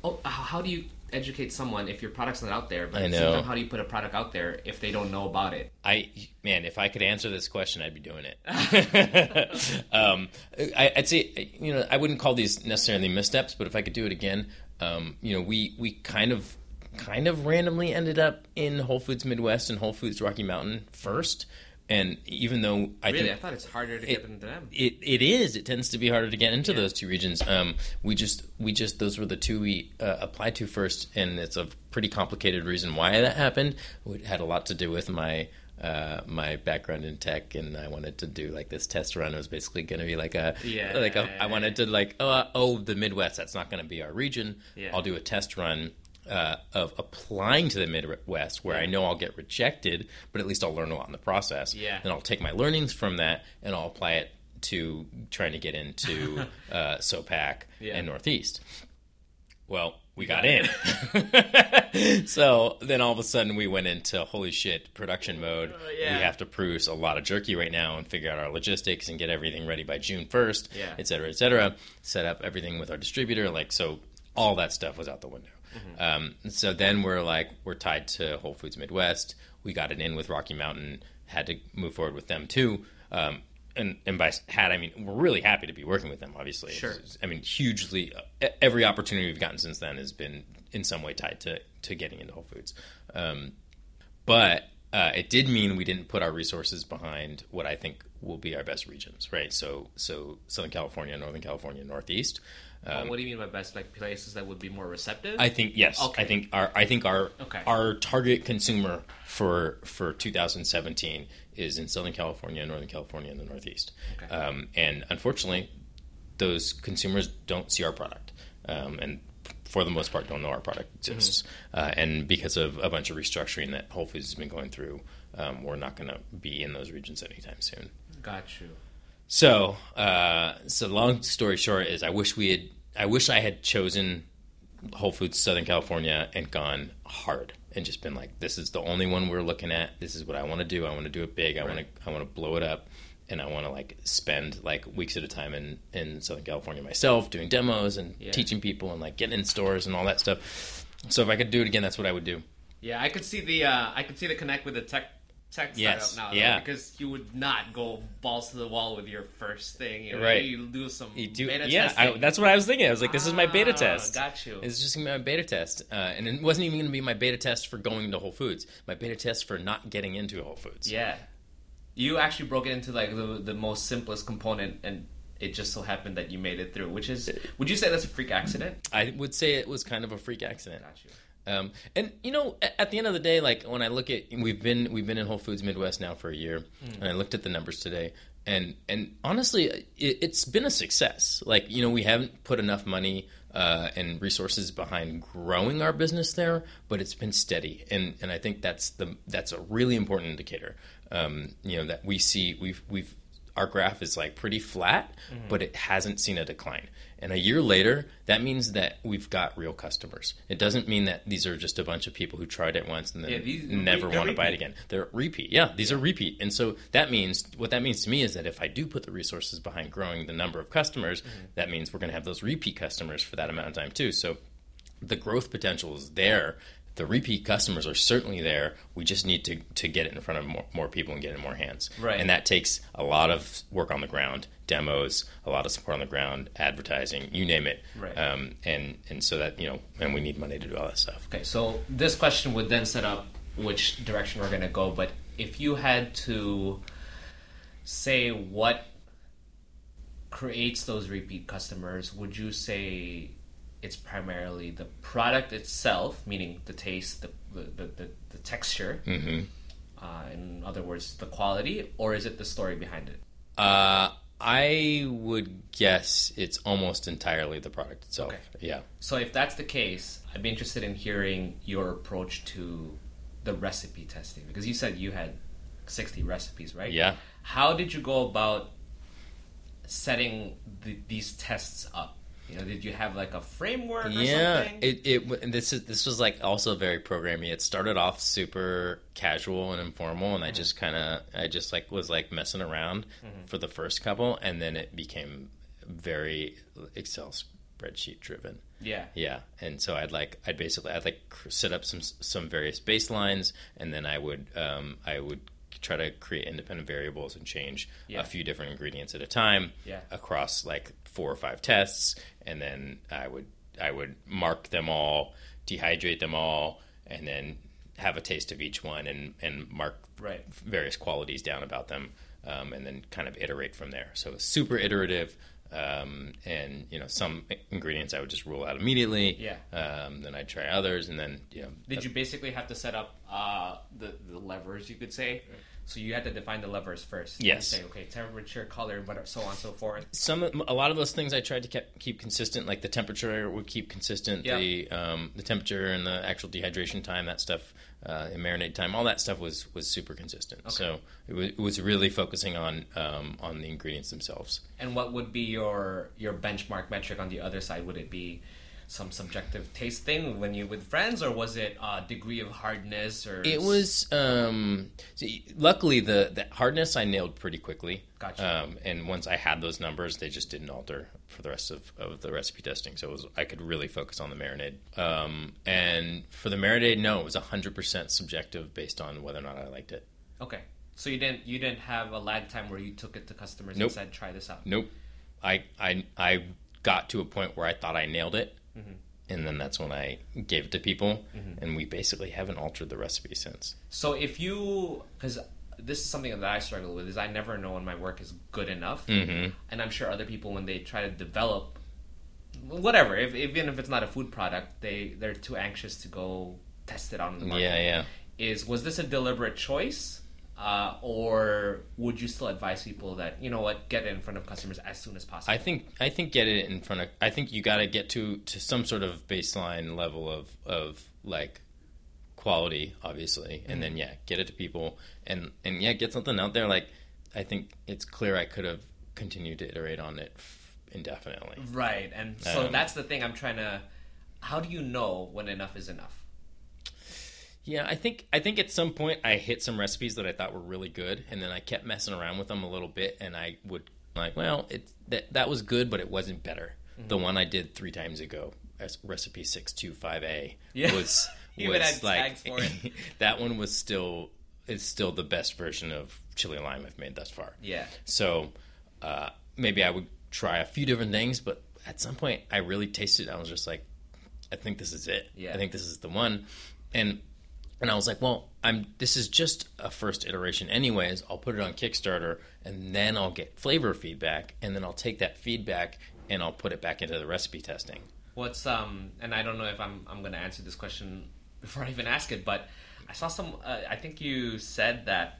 oh, how do you educate someone if your product's not out there? But I at the same know. time, how do you put a product out there if they don't know about it? I man, if I could answer this question, I'd be doing it. um, I, I'd say you know I wouldn't call these necessarily missteps, but if I could do it again, um, you know, we we kind of kind of randomly ended up in Whole Foods Midwest and Whole Foods Rocky Mountain first, and even though I Really, I thought it's harder to it- get into them. it, it is. It tends to be harder to get into those two regions. Um, we just we just those were the two we uh, applied to first, and it's a pretty complicated reason why that happened. It had a lot to do with my uh, my background in tech, and I wanted to do like this test run. It was basically going to be like a Yeah. like a, I wanted to like oh uh, oh the Midwest. That's not going to be our region. Yeah. I'll do a test run. Uh, of applying to the Midwest, where I know I'll get rejected, but at least I'll learn a lot in the process. Yeah. Then I'll take my learnings from that and I'll apply it to trying to get into uh, SOPAC Yeah. and Northeast. Well, we got, in. so then all of a sudden we went into holy shit production mode. yeah. We have to produce a lot of jerky right now and figure out our logistics and get everything ready by June 1st, Yeah. et cetera, et cetera. Set up everything with our distributor. Like, so all that stuff was out the window. Um, so then we're like, we're tied to Whole Foods Midwest. We got it in with Rocky Mountain, had to move forward with them too. Um, and, and by had, I mean, we're really happy to be working with them, obviously. Sure. I mean, hugely, every opportunity we've gotten since then has been in some way tied to, to getting into Whole Foods. Um, but uh, it did mean we didn't put our resources behind what I think will be our best regions, right? So, so Southern California, Northern California, Northeast. Um, what do you mean by best? Like places that would be more receptive? I think yes. Okay. I think our I think our Okay. our target consumer for for 2017 is in Southern California, Northern California, and the Northeast. Okay. Um, and unfortunately, those consumers don't see our product, um, and for the most part, don't know our product exists. Mm-hmm. Uh, and because of a bunch of restructuring that Whole Foods has been going through, um, we're not going to be in those regions anytime soon. Got you. So, uh, so long story short is, I wish we had, I wish I had chosen Whole Foods Southern California and gone hard and just been like, this is the only one we're looking at. This is what I want to do. I want to do it big. I want to, I want to blow it up, and I want to like spend like weeks at a time in in Southern California myself, doing demos and Yeah. teaching people and like getting in stores and all that stuff. So if I could do it again, that's what I would do. Yeah, I could see the uh, I could see the connect with the tech tech Yes, startup now. though, yeah. because you would not go balls to the wall with your first thing. You know, Right. You do some You do, beta yeah. I, that's what I was thinking. I was like, this is my beta Ah, test. Got you. It's just gonna be my beta test, uh, and it wasn't even gonna be my beta test for going to Whole Foods. My beta test for not getting into Whole Foods. Yeah, you actually broke it into like the the most simplest component, and it just so happened that you made it through. Which is, would you say that's a freak accident? I would say it was kind of a freak accident. Got you. Um, and you know, at, the end of the day, like when I look at we've been we've been in Whole Foods Midwest now for a year, and I looked at the numbers today, and and honestly, it, it's been a success. Like you know, we haven't put enough money uh, and resources behind growing our business there, but it's been steady, and and I think that's the that's a really important indicator. Um, you know that we see we've we've our graph is like pretty flat, but it hasn't seen a decline. And a year later, that means that we've got real customers. It doesn't mean that these are just a bunch of people who tried it once and then Yeah, these- never want to buy it again. They're repeat. Yeah, these are repeat. And so that means what that means to me is that if I do put the resources behind growing the number of customers, mm-hmm. that means we're going to have those repeat customers for that amount of time too. So the growth potential is there. The repeat customers are certainly there. We just need to, to get it in front of more, more people and get it in more hands. Right. And that takes a lot of work on the ground, demos, a lot of support on the ground, advertising, you name it. Right. Um, and and so that you know, and we need money to do all that stuff. Okay, so this question would then set up which direction we're going to go. But if you had to say what creates those repeat customers, would you say it's primarily the product itself, meaning the taste, the the, the, the texture, hmm uh, in other words, the quality, or is it the story behind it? Uh, I would guess it's almost entirely the product itself. Okay. Yeah. So if that's the case, I'd be interested in hearing your approach to the recipe testing because you said you had 60 recipes, right? Yeah. How did you go about setting the, these tests up? You know, did you have like a framework or yeah something? it, it and this is this was like also very programmy it started off super casual and informal Mm-hmm. and i just kind of i just like was like messing around Mm-hmm. for the first couple and then it became very excel spreadsheet driven yeah. yeah and so i'd like i'd basically i'd like set up some some various baselines and then i would um i would try to create independent variables and change Yeah. a few different ingredients at a time Yeah. across like four or five tests and then i would i would mark them all dehydrate them all and then have a taste of each one and and mark Right. various qualities down about them um, and then kind of iterate from there so super iterative um, and you know some ingredients i would just rule out immediately Yeah. um, then i'd try others and then you know Did you basically have to set up uh, the, the levers, you could say, So you had to define the levers first. Yes. And say okay, temperature, color, but so on and so forth. some a lot of those things I tried to keep, keep consistent, like the temperature would keep consistent, Yeah. the um, the temperature and the actual dehydration time, that stuff, uh, and marinade time, all that stuff was was super consistent. Okay. So it was, it was really focusing on um, on the ingredients themselves. And what would be your your benchmark metric on the other side? Would it be some subjective taste thing when you with friends, or was it uh, degree of hardness? Or It was um, see, luckily the, the hardness I nailed pretty quickly. Gotcha. Um, and once I had those numbers, they just didn't alter for the rest of, of the recipe testing. So it was I could really focus on the marinade. Um, and for the marinade, no, it was hundred percent subjective based on whether or not I liked it. okay. So you didn't you didn't have a lag time where you took it to customers Nope. and said try this out. Nope. I I I got to a point where I thought I nailed it. Mm-hmm. And then that's when I gave it to people, and we basically haven't altered the recipe since. So if you, because this is something that I struggle with, is I never know when my work is good enough, Mm-hmm. and I'm sure other people when they try to develop, whatever, if, even if it's not a food product, they they're too anxious to go test it out on the market. Yeah, yeah. Is was this a deliberate choice, uh, or would you still advise people that you know what, get it in front of customers as soon as possible? I think I think get it in front of. I think you got to get to to some sort of baseline level of of like quality, obviously, and then yeah, get it to people and and yeah, get something out there. Like I think it's clear I could have continued to iterate on it f- indefinitely. right, and so Um, that's the thing I'm trying to. How do you know when enough is enough? Yeah, I think I think at some point I hit some recipes that I thought were really good, and then I kept messing around with them a little bit, and I would like, well, it that that was good, but it wasn't better. The one I did three times ago, as recipe six two five A, was was like tags for it. that one was still is still the best version of chili lime I've made thus far. Yeah. So uh, maybe I would try a few different things, but at some point I really tasted it. And I was just like, I think this is it. Yeah. I think this is the one. And and I was like, well, I'm this is just a first iteration anyways. I'll put it on Kickstarter and then I'll get flavor feedback and then I'll take that feedback and I'll put it back into the recipe testing. What's um and I don't know if I'm I'm going to answer this question before I even ask it, but I saw some uh, I think you said that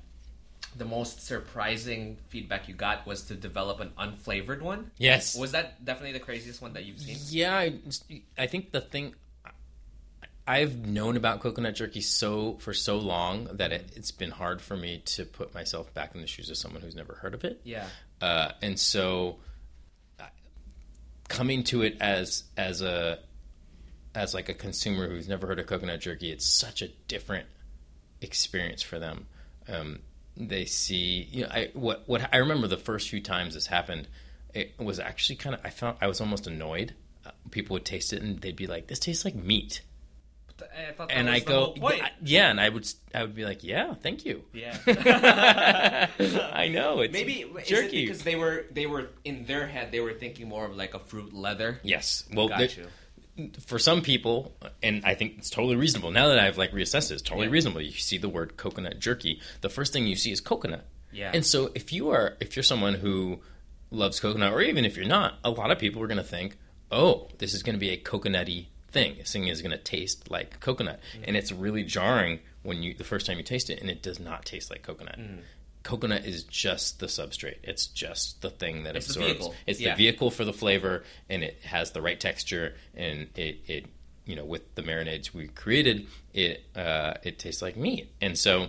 the most surprising feedback you got was to develop an unflavored one. Yes. Was that definitely the craziest one that you've seen? Yeah, I, I think the thing I've known about coconut jerky so for so long that it, it's been hard for me to put myself back in the shoes of someone who's never heard of it. Yeah. Uh, and so coming to it as as a as like a consumer who's never heard of coconut jerky, it's such a different experience for them. Um, they see, you know, I what what I remember the first few times this happened, it was actually kind of I felt I was almost annoyed. Uh, people would taste it and they'd be like, "This tastes like meat," I thought and I go, whole point. "Yeah," and I would I would be like, "Yeah, thank you." yeah. I know it's Maybe is it jerky because they were they were in their head they were thinking more of like a fruit leather. Yes. Well, Got you. for some people, and I think it's totally reasonable. Now that I've like reassessed it, it's totally Yeah. reasonable. You see the word coconut jerky, the first thing you see is coconut. Yeah. And so if you are if you're someone who loves coconut, or even if you're not, a lot of people are going to think, oh, this is going to be a coconutty thing. This thing is going to taste like coconut, Mm-hmm. and it's really jarring when you the first time you taste it, and it does not taste like coconut. Mm. Coconut is just the substrate. It's just the thing that It's absorbs. vehicle. It's Yeah. the vehicle for the flavor, and it has the right texture, and it, it you know with the marinades we created, it uh, it tastes like meat. And so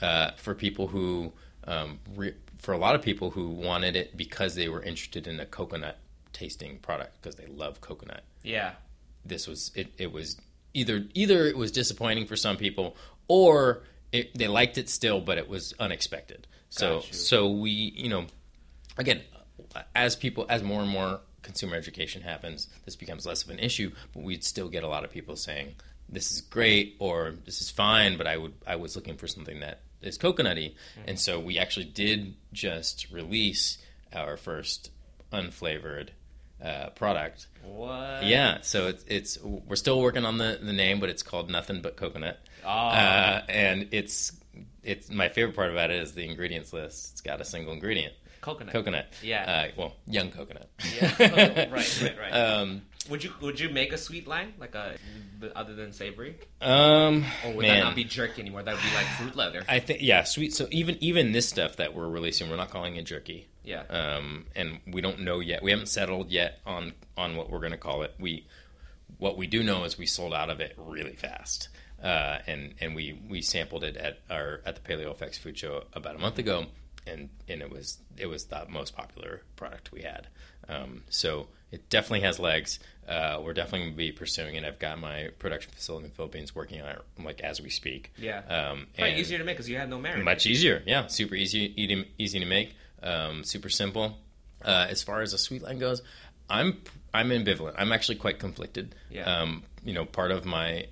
uh, for people who um, re- for a lot of people who wanted it because they were interested in a coconut tasting product because they love coconut, Yeah. This was it, it was either either it was disappointing for some people or it, they liked it still but it was unexpected. So so we you know again as people as more and more consumer education happens this becomes less of an issue but we'd still get a lot of people saying this is great or this is fine but i would i was looking for something that is coconutty. Hmm. And so we actually did just release our first unflavored uh, product What? yeah, so it's it's we're still working on the, the name, but it's called Nothing But Coconut. Oh. Uh, and it's it's my favorite part about it is the ingredients list. It's got a single ingredient, Coconut. coconut. Yeah. Uh, well, young coconut. Yeah. right. Right. Right. um, Would you would you make a sweet line like a other than savory, Um, or would man, that not be jerky anymore? That would be like fruit leather. I think yeah, sweet. So even even this stuff that we're releasing, we're not calling it jerky. Yeah. Um, and we don't know yet. We haven't settled yet on on what we're going to call it. We what we do know is we sold out of it really fast. Uh, and and we, we sampled it at our at the Paleo Effects Food Show about a month ago, and, and it was it was the most popular product we had. Um, so it definitely has legs. Uh, we're definitely going to be pursuing it. I've got my production facility in the Philippines working on it like as we speak. yeah. Um, Probably easier to make because you have no marinade. much easier, yeah. Super easy, easy, easy to make. Um, super simple. Uh, as far as a sweet line goes, I'm I'm ambivalent. I'm actually quite conflicted. Yeah. Um, you know, part of my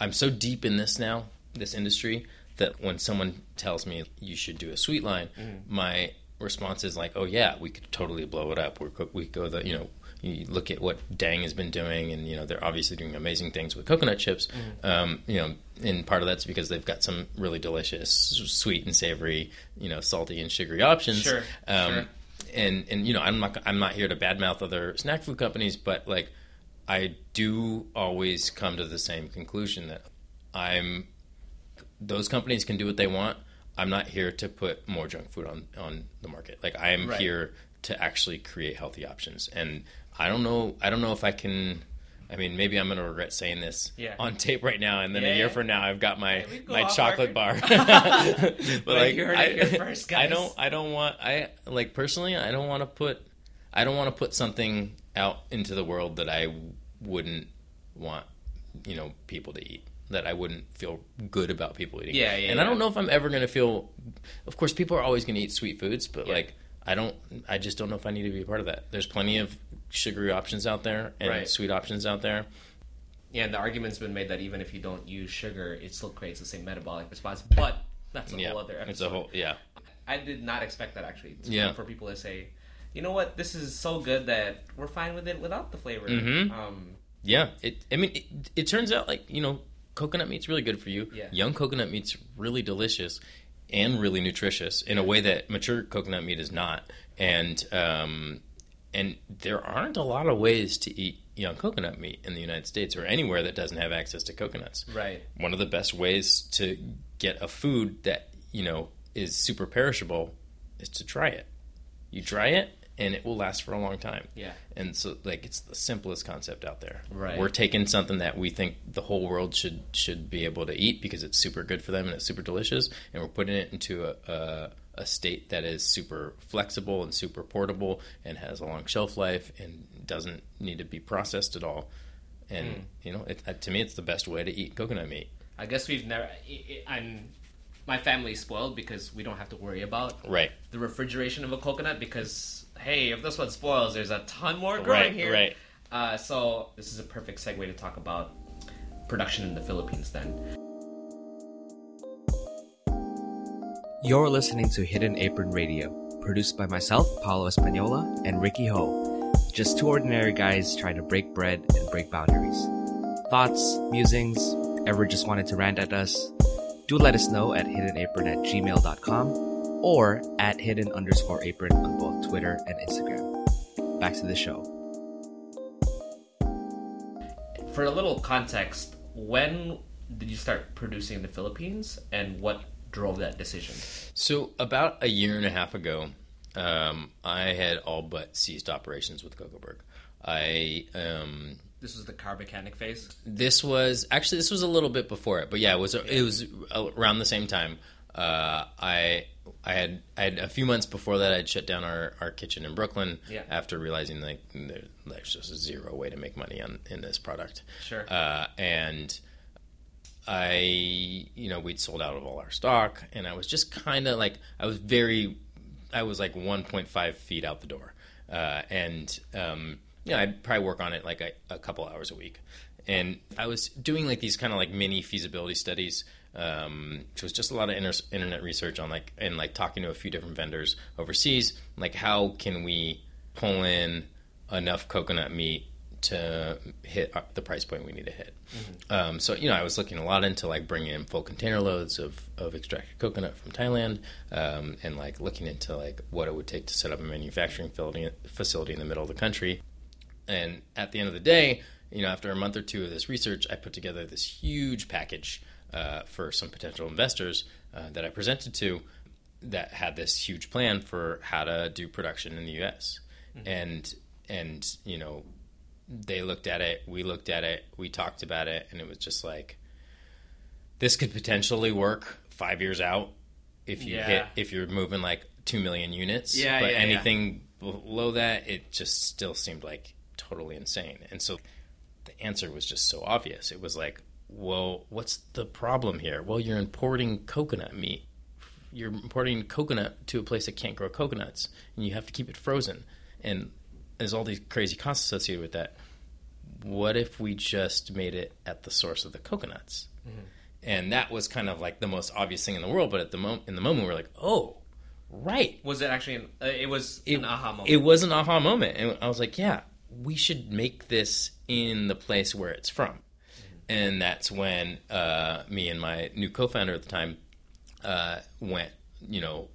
I'm so deep in this now, this industry, that when someone tells me you should do a sweet line, Mm-hmm. my response is like, "Oh yeah, we could totally blow it up. We're, we go the you know." You look at what Dang has been doing, and you know they're obviously doing amazing things with coconut chips. Mm-hmm. Um, you know, and part of that's because they've got some really delicious, sweet and savory, you know, salty and sugary options. Sure, Um, sure. And and you know, I'm not I'm not here to badmouth other snack food companies, but like I do always come to the same conclusion that I'm those companies can do what they want. I'm not here to put more junk food on on the market. Like I am Right. here to actually create healthy options. And I don't know I don't know if I can I mean, maybe I'm going to regret saying this Yeah. on tape right now, and then Yeah, a year yeah. from now, I've got my go my chocolate bar. but But you heard I, first, I don't I don't want I like personally I don't want to put I don't want to put something out into the world that I wouldn't want you know people to eat that I wouldn't feel good about people eating. Yeah, yeah, And I don't know if I'm ever going to feel. Of course, people are always going to eat sweet foods, but Yeah. like I don't. I just don't know if I need to be a part of that. There's plenty of sugary options out there and Right. sweet options out there. Yeah, and the argument's been made that even if you don't use sugar, it still creates the same metabolic response. But that's a Yeah, whole other episode. it's a whole yeah. I did not expect that actually. Yeah. for people to say, you know what, this is so good that we're fine with it without the flavor. Mhm. Um, Yeah, it. I mean, it, it turns out like you know, coconut meat's really good for you. Yeah. Young coconut meat's really delicious and really nutritious in a way that mature coconut meat is not. And um, and there aren't a lot of ways to eat young coconut meat in the United States or anywhere that doesn't have access to coconuts. right. One of the best ways to get a food that you know is super perishable is to dry it. You dry it, and it will last for a long time. Yeah. And so, like, it's the simplest concept out there. Right. We're taking something that we think the whole world should should be able to eat because it's super good for them and it's super delicious, and we're putting it into a, a a state that is super flexible and super portable and has a long shelf life and doesn't need to be processed at all. And Hmm. you know, it, uh, to me, it's the best way to eat coconut meat. I guess we've never. I'm. My family's spoiled because we don't have to worry about Right. the refrigeration of a coconut because hey, if this one spoils, there's a ton more growing Right. here. Right. Uh, so this is a perfect segue to talk about production in the Philippines. Then you're listening to Hidden Apron Radio, produced by myself, Paulo Espanola, and Ricky Ho. Just two ordinary guys trying to break bread and break boundaries. Thoughts, musings, ever just wanted to rant at us? Do let us know at hiddenapron at gmail.com or at hidden underscore apron on both Twitter and Instagram. Back to the show. For a little context, when did you start producing in the Philippines and what drove that decision? So about a year and a half ago, um, I had all but ceased operations with Cocoburg. I um, This was the car mechanic phase. this was actually this was a little bit before it, but yeah, it was it was around the same time. Uh, I I had I had a few months before that I'd shut down our, our kitchen in Brooklyn Yeah. after realizing like there, there's just zero way to make money on in this product. Sure. Uh, and I, you know, we'd sold out of all our stock, and I was just kind of like, I was very, I was like 1.5 feet out the door, uh, and um, know, I'd probably work on it like a, a couple hours a week, and I was doing like these kind of like mini feasibility studies. Um, which was just a lot of inter- internet research on like and like talking to a few different vendors overseas, like how can we pull in enough coconut meat to hit the price point we need to hit. Um, so you know, I was looking a lot into like bringing in full container loads of, of extracted coconut from Thailand, um, and like looking into like what it would take to set up a manufacturing facility in the middle of the country. And at the end of the day, you know, after a month or two of this research, I put together this huge package uh, for some potential investors uh, that I presented to that had this huge plan for how to do production in the U.S. Mm-hmm. And and you know, they looked at it, we looked at it, we talked about it, and it was just like this could potentially work five years out if you Yeah. hit if you're moving like two million units. Yeah, but yeah, anything below that, it just still seemed like totally insane. And so the answer was just so obvious. It was like, well, what's the problem here? Well, you're importing coconut meat. You're importing coconut to a place that can't grow coconuts, and you have to keep it frozen. And there's all these crazy costs associated with that. What if we just made it at the source of the coconuts? And that was kind of like the most obvious thing in the world. But at the moment, in the moment, we are like, oh, right, Was it actually? An, uh, it was it, an aha moment. It was an aha moment, and I was like, "Yeah, we should make this in the place where it's from." And that's when uh, me and my new co-founder at the time uh, went, you know,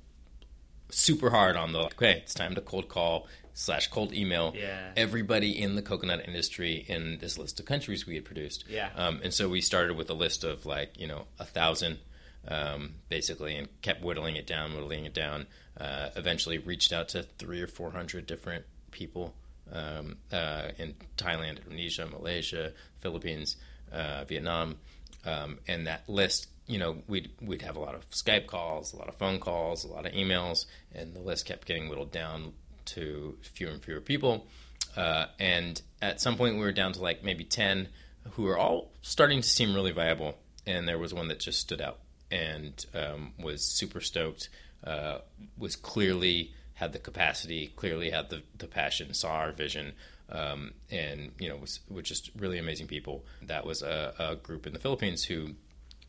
super hard on the okay, it's time to cold call slash cold email Yeah. everybody in the coconut industry in this list of countries we had produced. Yeah. Um, and so we started with a list of like you know a thousand, um, basically, and kept whittling it down, whittling it down. Uh, eventually, reached out to three or four hundred different people um, uh, in Thailand, Indonesia, Malaysia, Philippines, uh, Vietnam, um, and that list. You know, we'd we'd have a lot of Skype calls, a lot of phone calls, a lot of emails, and the list kept getting whittled down to fewer and fewer people. Uh, and at some point, we were down to like maybe 10 who were all starting to seem really viable. And there was one that just stood out and um, was super stoked, uh, was clearly had the capacity, clearly had the, the passion, saw our vision, um, and, you know, was, were just really amazing people. That was a, a group in the Philippines who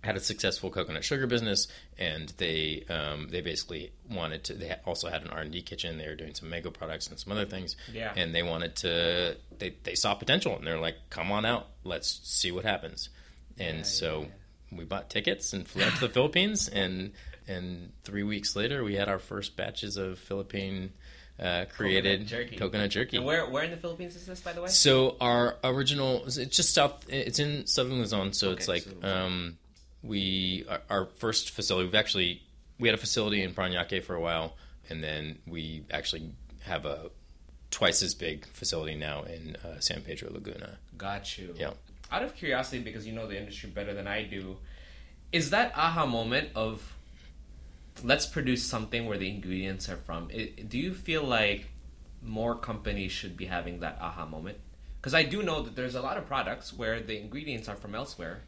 had a successful coconut sugar business, and they um, they basically wanted to. They also had an R and D kitchen. They were doing some mango products and some other things. Yeah. And they wanted to. They they saw potential, and they're like, "Come on out, let's see what happens." And Yeah, so yeah, we bought tickets and flew out to the Philippines, and and three weeks later, we had our first batches of Philippine uh, created jerky. coconut jerky. And where where in the Philippines is this, by the way? So our original, it's just south. It's in southern Luzon, so it's like so- um, we our, our first facility. We've actually we had a facility in Paranaque for a while, and then we actually have a twice as big facility now in uh, San Pedro Laguna. Got you. Yeah. Out of curiosity, because you know the industry better than I do, is that aha moment of let's produce something where the ingredients are from? i do you feel like more companies should be having that aha moment? Because I do know that there's a lot of products where the ingredients are from elsewhere,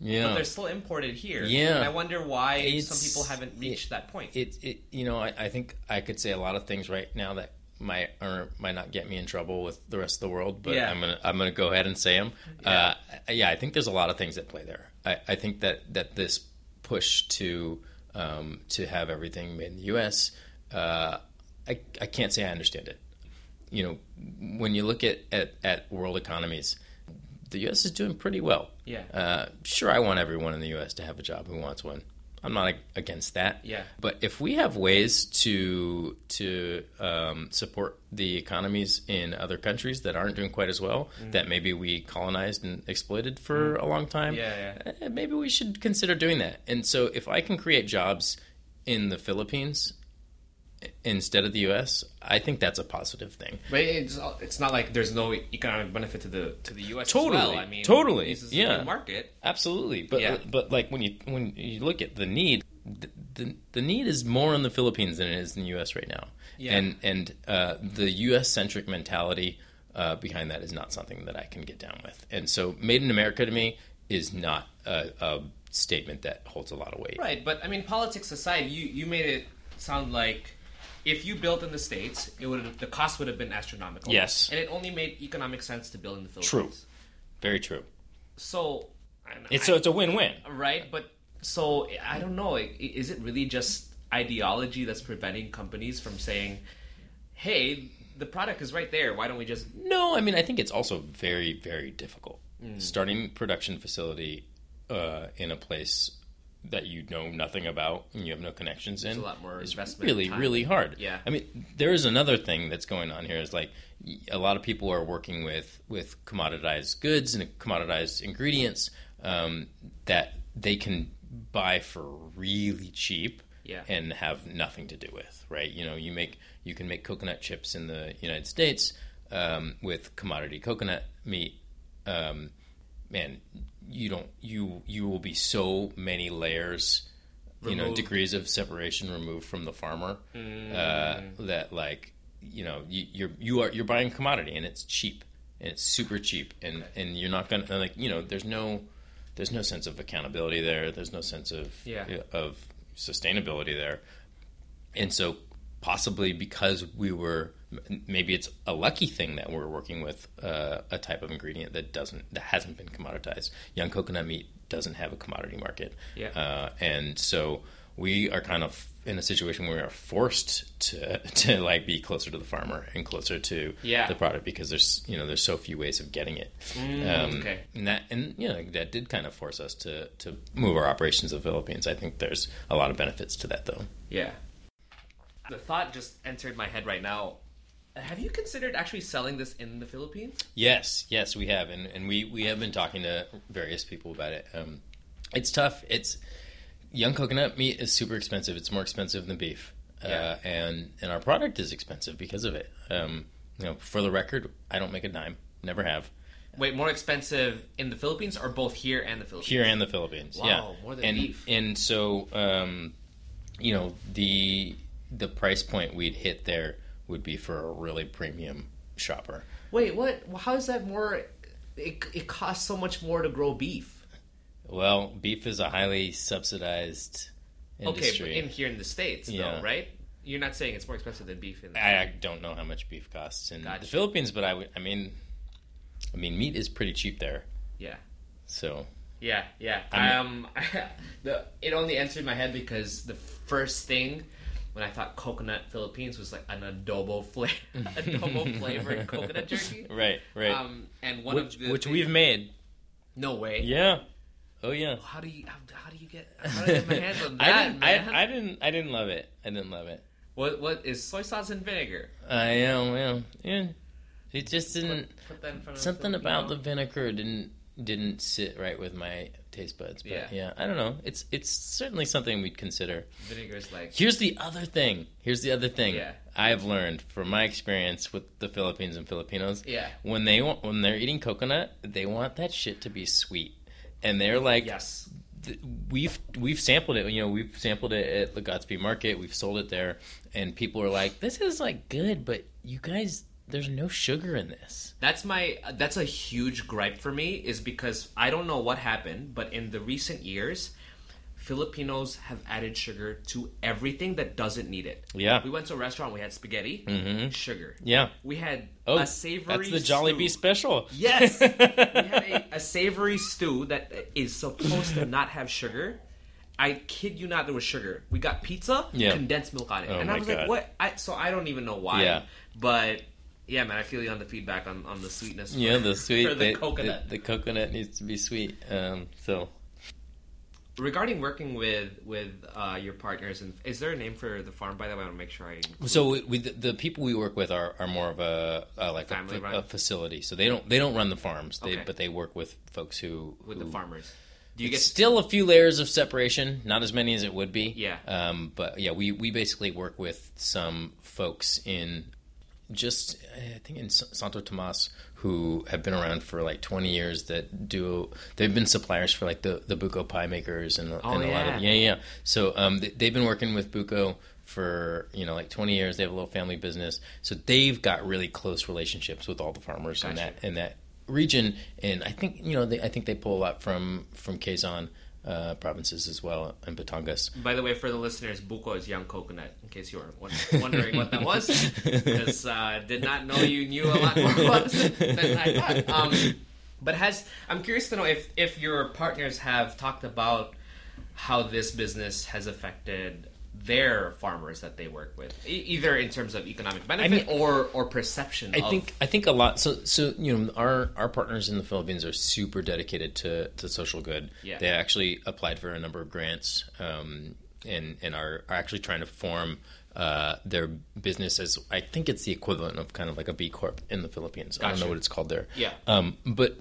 but they're still imported here. Yeah. and I wonder why It's- some people haven't reached that point. it it you know I, I think I could say a lot of things right now that might or might not get me in trouble with the rest of the world, but Yeah. I'm gonna I'm gonna go ahead and say them. Yeah. Uh, yeah, I think there's a lot of things at play there. I, I think that that this push to um, to have everything made in the U.S. Uh, I I can't say I understand it. You know, when you look at, at, at world economies, the U.S. is doing pretty well. Yeah. Uh, sure, I want everyone in the U.S. to have a job who wants one. I'm not against that. Yeah. But if we have ways to to um, support the economies in other countries that aren't doing quite as well, that maybe we colonized and exploited for a long time, Yeah, yeah. eh, maybe we should consider doing that. And so, if I can create jobs in the Philippines instead of the U.S., I think that's a positive thing. But it's it's not like there's no economic benefit to the to the U.S. Totally. as well. I mean, Totally. this is Yeah. market. Absolutely, but Yeah. but like when you when you look at the need, the, the the need is more in the Philippines than it is in the U.S. right now. Yeah. And and uh, the U.S. centric mentality uh, behind that is not something that I can get down with. And so, made in America to me is not a, a statement that holds a lot of weight. Right, but I mean, politics aside, you you made it sound like if you built in the states, it would the cost would have been astronomical. Yes. and it only made economic sense to build in the Philippines. True. Very true. So, I don't know, It's I- so it's a win-win. right, but so I don't know. Is it really just ideology that's preventing companies from saying, "Hey, the product is right there. Why don't we just?" No, I mean I think it's also very very difficult starting production facility uh, in a place that you know nothing about and you have no connections in a lot more is investment really time. really hard. Yeah. I mean, there is another thing that's going on here. Is like a lot of people are working with with commoditized goods and commoditized ingredients um, that they can buy for really cheap Yeah. and have nothing to do with. Right? You know, you make you can make coconut chips in the United States um, with commodity coconut meat. Um, man, you don't you you will be so many layers, you know, degrees of separation removed from the farmer uh, that like you know you, you're you are you're buying commodity and it's cheap and it's super cheap and and you're not gonna like you know there's no there's no sense of accountability there. There's no sense of Yeah. of sustainability there. And so possibly because we were maybe it's a lucky thing that we're working with uh, a type of ingredient that doesn't that hasn't been commoditized young coconut meat doesn't have a commodity market Yeah. uh, and so we are kind of in a situation where we are forced to to like be closer to the farmer and closer to Yeah. the product because there's you know there's so few ways of getting it um, okay. and that and you know that did kind of force us to to move our operations to the Philippines I think there's a lot of benefits to that though Yeah. The thought just entered my head right now. Have you considered actually selling this in the Philippines? Yes, yes, we have, and, and we, we have been talking to various people about it. Um, it's tough. It's young coconut meat is super expensive. It's more expensive than beef, Yeah. uh, and and our product is expensive because of it. Um, you know, for the record, I don't make a dime. Never have. Wait, more expensive in the Philippines or both here and the Philippines? Here and the Philippines, Wow, yeah, more than and beef. and so um, you know the the price point we'd hit there would be for a really premium shopper. Wait, what? How is that more? It, it costs so much more to grow beef. Well, beef is a highly subsidized industry. Okay, in here in the states, Yeah. though, right? You're not saying it's more expensive than beef in the I, I don't know how much beef costs in Gotcha. the Philippines, but I would. I mean, I mean, meat is pretty cheap there. Yeah. So Yeah, yeah. I um, the it only entered my head because the first thing when I thought coconut Philippines was like an adobo flavor, adobo flavored coconut jerky. right, right. Um, and one which of the which things- we've made. no way. Yeah. Oh yeah. How do you how, how do you get how do I get my hands on that, I didn't. man? I, I didn't. I didn't love it. I didn't love it. what what is soy sauce and vinegar? I am. Well, yeah. It just didn't. Put that in front of Something about the vinegar didn't didn't sit right with my taste buds. But Yeah. yeah, I don't know. It's it's certainly something we'd consider. vinegar is like Here's the other thing. Here's the other thing. Yeah. I've learned from my experience with the Philippines and Filipinos. Yeah. When they want, when they're eating coconut, they want that shit to be sweet, and they're like, yes. th- we've we've sampled it. You know, we've sampled it at the Godspeed Market. We've sold it there, and people are like, "This is like good, but you guys, there's no sugar in this." That's my that's a huge gripe for me is because I don't know what happened, but in the recent years, Filipinos have added sugar to everything that doesn't need it. Yeah. We went to a restaurant, we had spaghetti, Mhm. sugar. Yeah. We had Oh, a savory that's the Jollibee stew. special. Yes. we had a, a savory stew that is supposed to not have sugar. I kid you not, there was sugar. We got pizza, Yeah. condensed milk on it, Oh and I was God. like, "What?" I, so I don't even know why. Yeah. But yeah, man, I feel you on the feedback on, on the sweetness. Yeah, the sweet for the the, coconut. The, the coconut needs to be sweet. Um, so Regarding working with with uh, your partners, and is there a name for the farm? By the way, I want to make sure I. So we, we, the, the people we work with are, are more of a uh, like a, Family fa- run? a facility. So they don't they don't run the farms. They Okay. but they work with folks who with who, the farmers. Do you get still a few layers of separation, not as many as it would be. Yeah. Um, but yeah, we, we basically work with some folks in just I think in Santo Tomas who have been around for like 20 years that do they've been suppliers for like the the buco pie makers and, Oh, and a lot of yeah yeah. So um, they, they've been working with buco for you know like 20 years. They have a little family business, so they've got really close relationships with all the farmers in that in that region. And I think you know they, I think they pull a lot from from Quezon uh, provinces as well in Batangas. By the way, for the listeners, buko is young coconut. In case you were wondering what that was, because uh, did not know you knew a lot more about this than I thought. Um, but has I'm curious to know if if your partners have talked about how this business has affected their farmers that they work with, e- either in terms of economic benefit or or perception. I of, think I think a lot. So so you know our our partners in the Philippines are super dedicated to to social good. Yeah. They actually applied for a number of grants, um, and and are, are actually trying to form. Uh, their business as I think it's the equivalent of kind of like a B Corp in the Philippines. I don't know what it's called there. Yeah. Um, but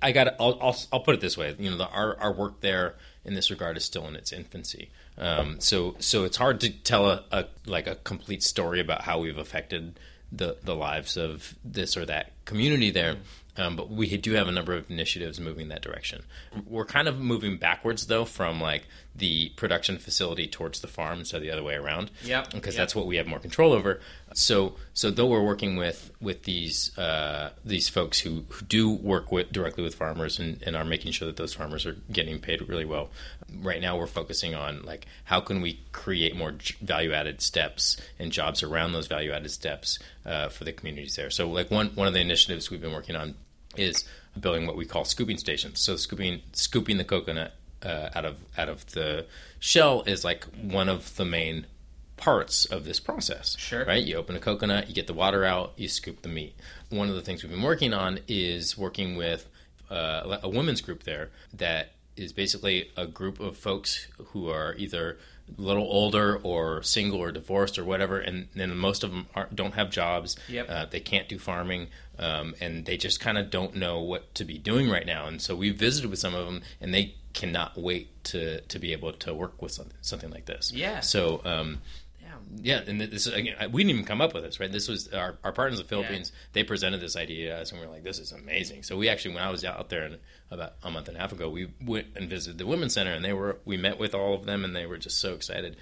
I got. I'll, I'll I'll put it this way. You know, the, our our work there in this regard is still in its infancy. Um, so so it's hard to tell a, a like a complete story about how we've affected the the lives of this or that community there. Um, but we do have a number of initiatives moving that direction. We're kind of moving backwards though from like the production facility towards the farm instead of the other way around. Yep, Because yep. that's what we have more control over. So so though we're working with with these uh, these folks who, who do work with directly with farmers and, and are making sure that those farmers are getting paid really well. Right now we're focusing on like how can we create more value added steps and jobs around those value added steps uh, for the communities there. So like one one of the initiatives we've been working on is building what we call scooping stations. So scooping scooping the coconut uh, out of out of the shell is like one of the main parts of this process. Sure. Right? You open a coconut, you get the water out, you scoop the meat. One of the things we've been working on is working with uh, a women's group there that is basically a group of folks who are either a little older or single or divorced or whatever, and then most of them aren't, don't have jobs. Yep. Uh, they can't do farming, um, and they just kind of don't know what to be doing right now. And so we visited with some of them, and they cannot wait to to be able to work with something, something like this. Yeah. So. Um. Yeah, and this again, we didn't even come up with this, right? This was our, our partners in the Philippines. They presented this idea to us, and we were like, "This is amazing." So we actually, when I was out there and about a month and a half ago, we went and visited the women's center, and they were we met with all of them, and they were just so excited.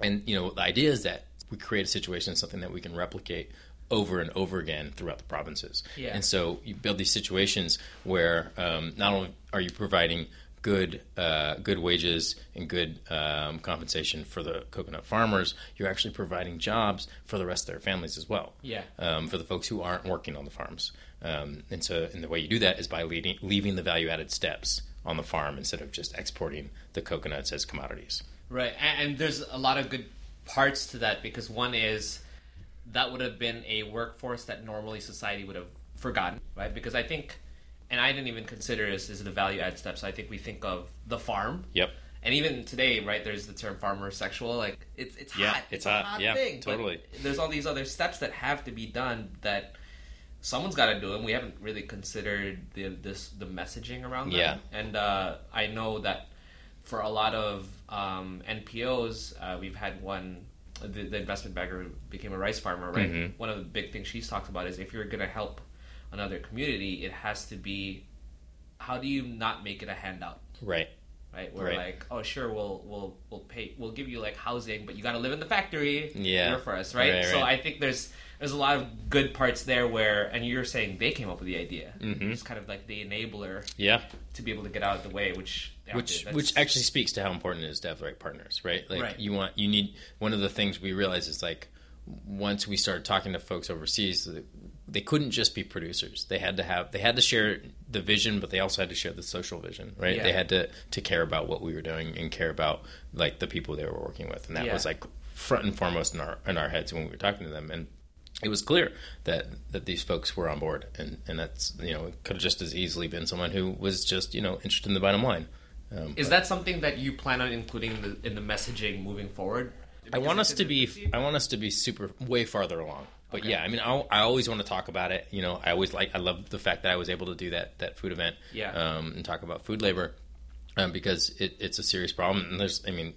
And you know, the idea is that we create a situation, something that we can replicate over and over again throughout the provinces. Yeah. And so you build these situations where um, not only are you providing good uh, good wages and good um, compensation for the coconut farmers, you're actually providing jobs for the rest of their families as well. Yeah. Um, for the folks who aren't working on the farms, um, and so and the way you do that is by leading, leaving the value added steps on the farm instead of just exporting the coconuts as commodities. Right, and, and there's a lot of good parts to that because one is that would have been a workforce that normally society would have forgotten, right? Because I think, and I didn't even consider this as the value add steps. I think we think of the farm. Yep. And even today, right? There's the term farmer sexual. Like it's it's Yeah, hot. it's a hot. hot Yeah, thing. totally. There's all these other steps that have to be done that someone's got to do, and we haven't really considered the this the messaging around them. Yeah. that. And uh, I know that for a lot of um, NPOs, uh, we've had one. The, the investment banker who became a rice farmer, right? Mhm. One of the big things she's talked about is if you're going to help another community, it has to be how do you not make it a handout? Right. right? We're Right. like, oh, sure, we'll we'll we'll pay, we'll give you like housing, but you got to live in the factory. Yeah. work for us, right? Right, So right. I think there's there's a lot of good parts there where, and you're saying they came up with the idea, Mhm. it's kind of like the enabler Yeah. to be able to get out of the way, which which to- which actually speaks to how important it is to have the right partners, right? Like Right. you want you need one of the things we realize is like once we started talking to folks overseas, they couldn't just be producers. They had to have they had to share the vision, but they also had to share the social vision, right? Yeah. They had to to care about what we were doing and care about like the people they were working with, and that Yeah. was like front and foremost in our in our heads when we were talking to them and. It was clear that, that these folks were on board, and, and that's you know it could have just as easily been someone who was just you know interested in the bottom line. Um, is that something that you plan on including in the, in the messaging moving forward? I want us to be. I want us to be super way farther along. But Okay. yeah, I mean, I, I always want to talk about it. You know, I always like. I love the fact that I was able to do that that food event. Yeah. Um, and talk about food labor, um, because it, it's a serious problem. And there's, I mean,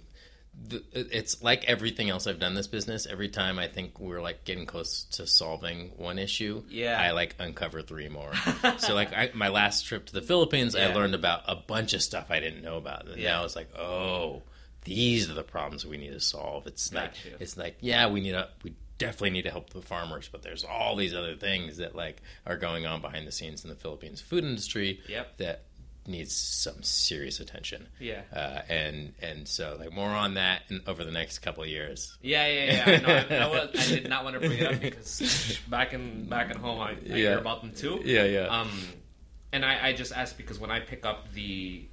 the, it's like everything else I've done in this business. Every time I think we're like getting close to solving one issue, Yeah. I like uncover three more. so like I, my last trip to the Philippines, I learned about a bunch of stuff I didn't know about. And Yeah. now it's like, oh, these are the problems we need to solve. It's like you. it's like yeah, we need to we definitely need to help the farmers, but there's all these other things that like are going on behind the scenes in the Philippines food industry Yep. that needs some serious attention. Yeah. Uh, and and so like more on that in, over the next couple of years. Yeah, yeah, yeah. I, know. I, I, was, I did not want to bring it up because back in back at home, I, I Yeah. hear about them too. Yeah, yeah. Um, and I, I just asked because when I pick up the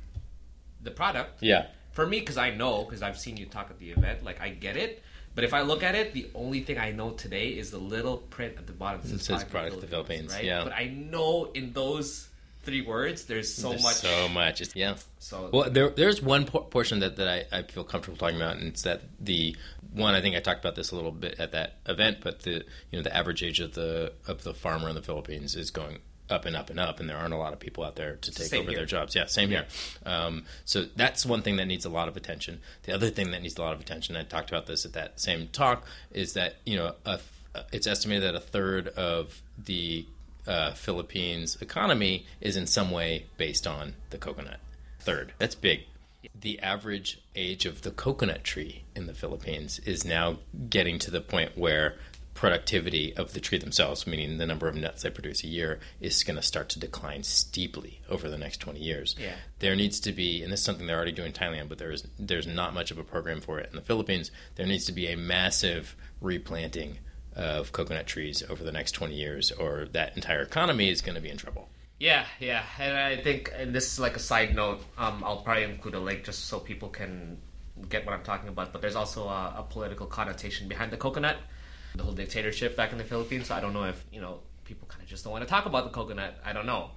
the product, Yeah. for me because I know because I've seen you talk at the event. Like I get it, but if I look at it, the only thing I know today is the little print at the bottom. that It says product of the Philippines, right? yeah. But I know in those three words, there's so There's much. so much. It's, yeah. So Well, there, there's one por- portion that, that I, I feel comfortable talking about, and it's that the one I think I talked about this a little bit at that event, but the you know the average age of the of the farmer in the Philippines is going up and up and up, and there aren't a lot of people out there to take Same over here. their jobs. Yeah, same here. Um, so that's one thing that needs a lot of attention. The other thing that needs a lot of attention, I talked about this at that same talk, is that you know a, it's estimated that a third of the uh, Philippines economy is in some way based on the coconut. Third, that's big. The average age of the coconut tree in the Philippines is now getting to the point where productivity of the tree themselves, meaning the number of nuts they produce a year, is going to start to decline steeply over the next 20 years. Yeah. There needs to be, and this is something they're already doing in Thailand, but there is there's not much of a program for it in the Philippines. There needs to be a massive replanting of coconut trees over the next 20 years, or that entire economy is going to be in trouble. Yeah, yeah, and I think, and this is like a side note. Um, I'll probably include a link just so people can get what I'm talking about. But there's also a, a political connotation behind the coconut, the whole dictatorship back in the Philippines. So I don't know if you know people kind of just don't want to talk about the coconut. I don't know.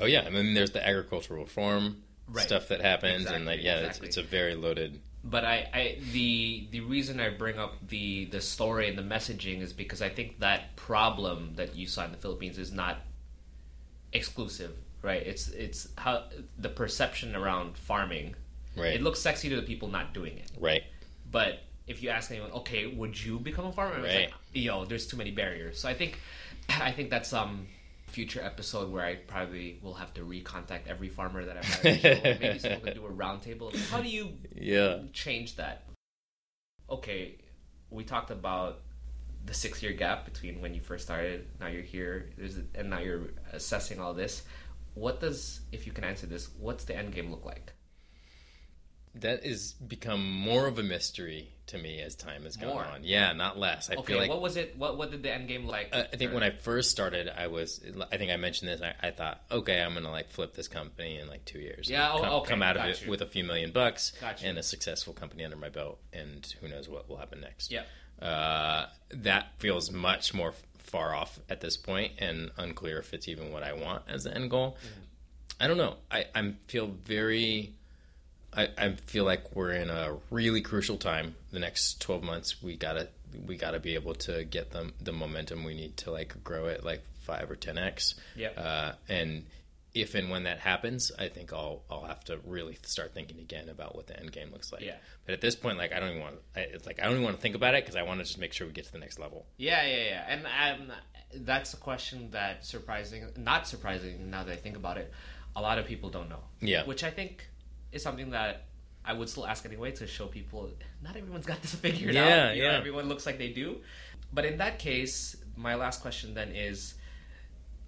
Oh yeah, I mean there's the agricultural reform Right. stuff that happens, and like yeah, exactly. it's, it's a very loaded. But I, I the the reason I bring up the the story and the messaging is because I think that problem that you saw in the Philippines is not exclusive, right? It's it's how the perception around farming. Right. It looks sexy to the people not doing it, Right. but if you ask anyone, okay, would you become a farmer? It's Right. like, yo, there's too many barriers. So I think I think that's um future episode where I probably will have to recontact every farmer that I've had. Maybe someone can do a roundtable. How do you Yeah. change that. Okay, we talked about the six year gap between when you first started, now you're here, there's, and now you're assessing all this. What does, if you can answer this, what's the end game look like? That has become more of a mystery to me as time has gone More? on. Yeah, not less. I Okay, feel like what was it? What what did the end game like? Uh, I think when I first started, I was. I think I mentioned this. I, I thought, okay, I'm gonna like flip this company in like two years. Yeah, oh, come, okay, come out of it you. with a few million bucks and a successful company under my belt, and who knows what will happen next. Yeah. uh, that feels much more far off at this point, and unclear if it's even what I want as the end goal. Mm-hmm. I don't know. I I feel very. I, I feel like we're in a really crucial time. The next twelve months, we gotta we gotta be able to get the the momentum we need to like grow it like five or ten x. Yep. Uh, and if and when that happens, I think I'll I'll have to really start thinking again about what the end game looks like. Yeah. But at this point, like I don't even want. I, it's like I don't even want to think about it because I want to just make sure we get to the next level. Yeah, yeah, yeah. And um, that's a question that surprising, not surprising now that I think about it, a lot of people don't know. Yeah. Which I think is something that I would still ask anyway to show people not everyone's got this figured Yeah, out. You know, yeah. everyone looks like they do. But in that case, my last question then is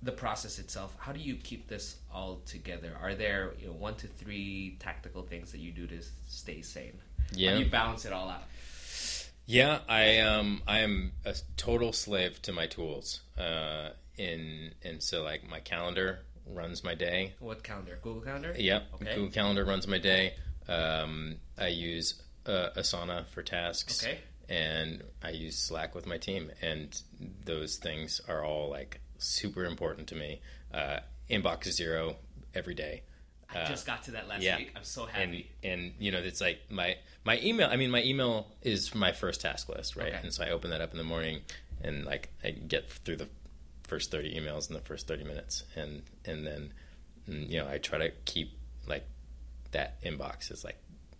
the process itself. How do you keep this all together? Are there you know, one to three tactical things that you do to stay sane? How Yeah. do you balance it all out? Yeah, I um I am a total slave to my tools. Uh, in and so like my calendar runs my day. What calendar? Google Calendar? Yep, Okay. Google Calendar runs my day. Um, I use uh, Asana for tasks. Okay. And I use Slack with my team, and those things are all like super important to me. Uh, inbox zero every day. I just got to that last yeah. week. I'm so and happy. and you know it's like my my email i mean my email is my first task list right Okay. and so i open that up in the morning and like i get through the first 30 emails in the first 30 minutes and and then mm, you know i try to keep like that inbox is like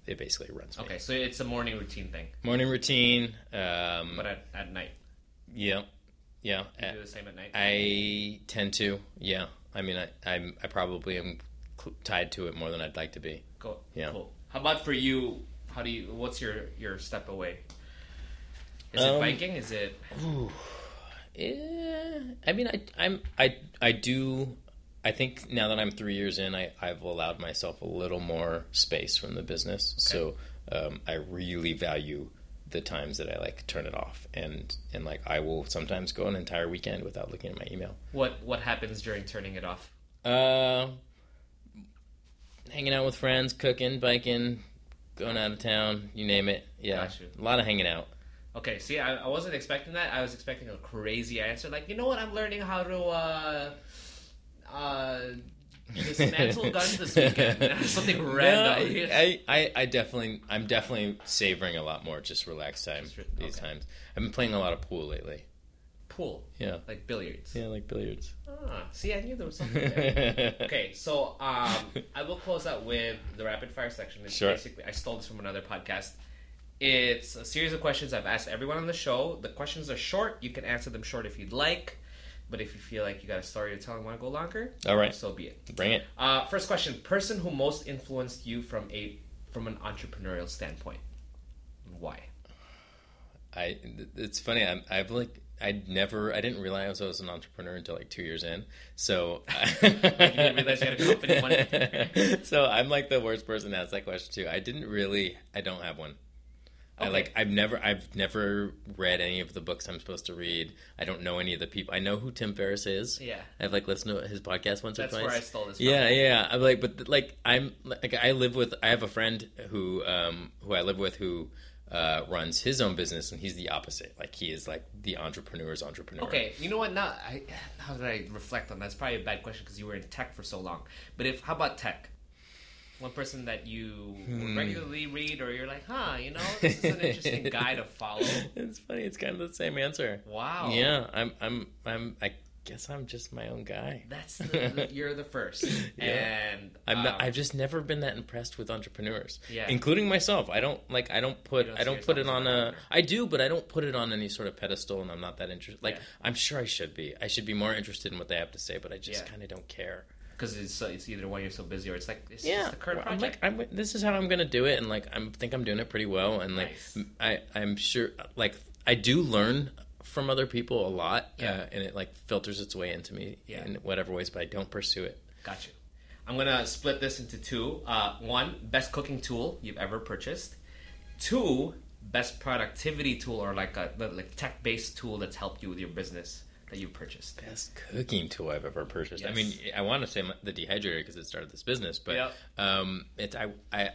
it basically runs me Okay, so it's a morning routine thing, morning routine um but at, at night. yeah yeah You uh, do the same at night. i tend to yeah i mean i i'm i probably am tied to it more than i'd like to be Cool. Yeah. Cool. How about for you? How do you? What's your your step away? Is it Um, biking? Is it? Yeah, I mean, I, I'm, I, I do. I think now that I'm three years in, I, I've allowed myself a little more space from the business. So um, I really value the times that I like turn it off, and and like I will sometimes go an entire weekend without looking at my email. What what happens during turning it off? Uh, hanging out with friends, cooking, biking, going out of town, you name it. Yeah, a lot of hanging out. Okay, see, I, I wasn't expecting that. I was expecting a crazy answer, like you know what? I'm learning how to uh, uh, dismantle guns this weekend. Something No, random. I, I, I definitely, I'm definitely savoring a lot more just relaxed time Just re- these okay. times. I've been playing a lot of pool lately. Pool, Yeah, like billiards. yeah, like billiards. Ah, see, I knew there was something there. Okay, so um, I will close out with the rapid fire section. It's Sure. basically I stole this from another podcast. It's a series of questions I've asked everyone on the show. The questions are short. You can answer them short if you'd like, but if you feel like you got a story to tell and want to go longer, All right. so be it. Bring it. Uh, first question: Person who most influenced you from a from an entrepreneurial standpoint. Why? I it's funny. I'm, I've like I never I didn't realize I was an entrepreneur until like two years in. So you didn't realize you had a company so I'm like the worst person to ask that question too. I didn't really. I don't have one. I like I've never I've never read any of the books I'm supposed to read. I don't know any of the people. I know who Tim Ferriss is. Yeah. I've like listened to his podcast once That's or twice. That's where. I stole this from. Yeah, yeah. I'm like, but like, I'm like, I live with. I have a friend who, um, who I live with who uh, runs his own business, and he's the opposite. Like, he is like the entrepreneur's entrepreneur. Okay, you know what? Now, I, how did I reflect on that? It's probably a bad question because you were in tech for so long. But if how about tech? One person that you Hmm. regularly read, or you're like, huh, you know, this is an interesting guy to follow. it's funny. It's kind of the same answer. Wow. Yeah, I'm. I'm. I'm. I guess I'm just my own guy. That's the, the, you're the first, Yeah. and I'm not, um, I've just never been that impressed with entrepreneurs, Yeah. including myself. I don't like. I don't put. Don't I don't put it on a. I do, but I don't put it on any sort of pedestal, and I'm not that interested. Like Yeah. I'm sure I should be. I should be more interested in what they have to say, but I just Yeah. kind of don't care. Because it's uh, it's either one you're so busy or it's like it's Yeah, just the current I'm project. like, I'm, this is how I'm gonna do it, and like I think I'm doing it pretty well, and like Nice. m- I, I'm sure, like I do learn from other people a lot, Yeah. uh, and it like filters its way into me Yeah. in whatever ways, but I don't pursue it. Got you. I'm gonna split this into two. Uh, one, best cooking tool you've ever purchased. Two, best productivity tool or like a like tech based tool that's helped you with your business that you've purchased. Best cooking tool I've ever purchased. I mean, I want to say the dehydrator because it started this business, but Yep. um, it's I, I,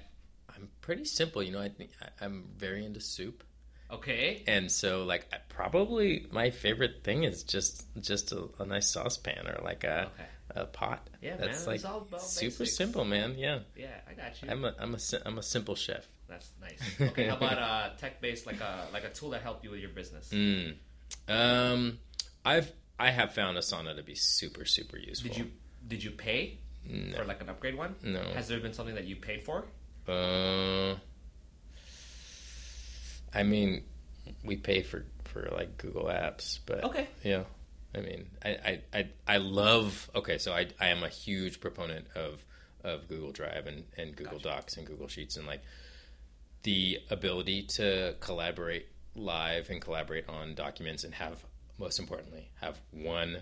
I'm pretty simple. You know, I think I'm very into soup. Okay. and so like probably my favorite thing is just just a, a nice saucepan or like a Okay. a pot. Yeah, that's man, like it's all about super basics. simple, man. Yeah, Yeah, I got you. I'm a I'm a I'm a simple chef. That's nice. Okay, how about uh, tech based like a like a tool that helped you with your business? Mm. Um, I've I have found Asana to be super super useful. Did you did you pay for like an upgrade one? No. Has there been something that you paid for? Uh, I mean, we pay for for like Google Apps, but Okay. yeah. I mean, I I, I, I love. Okay, so I I am a huge proponent of of Google Drive and and Google Gotcha. Docs and Google Sheets and like the ability to collaborate live and collaborate on documents and have most importantly have one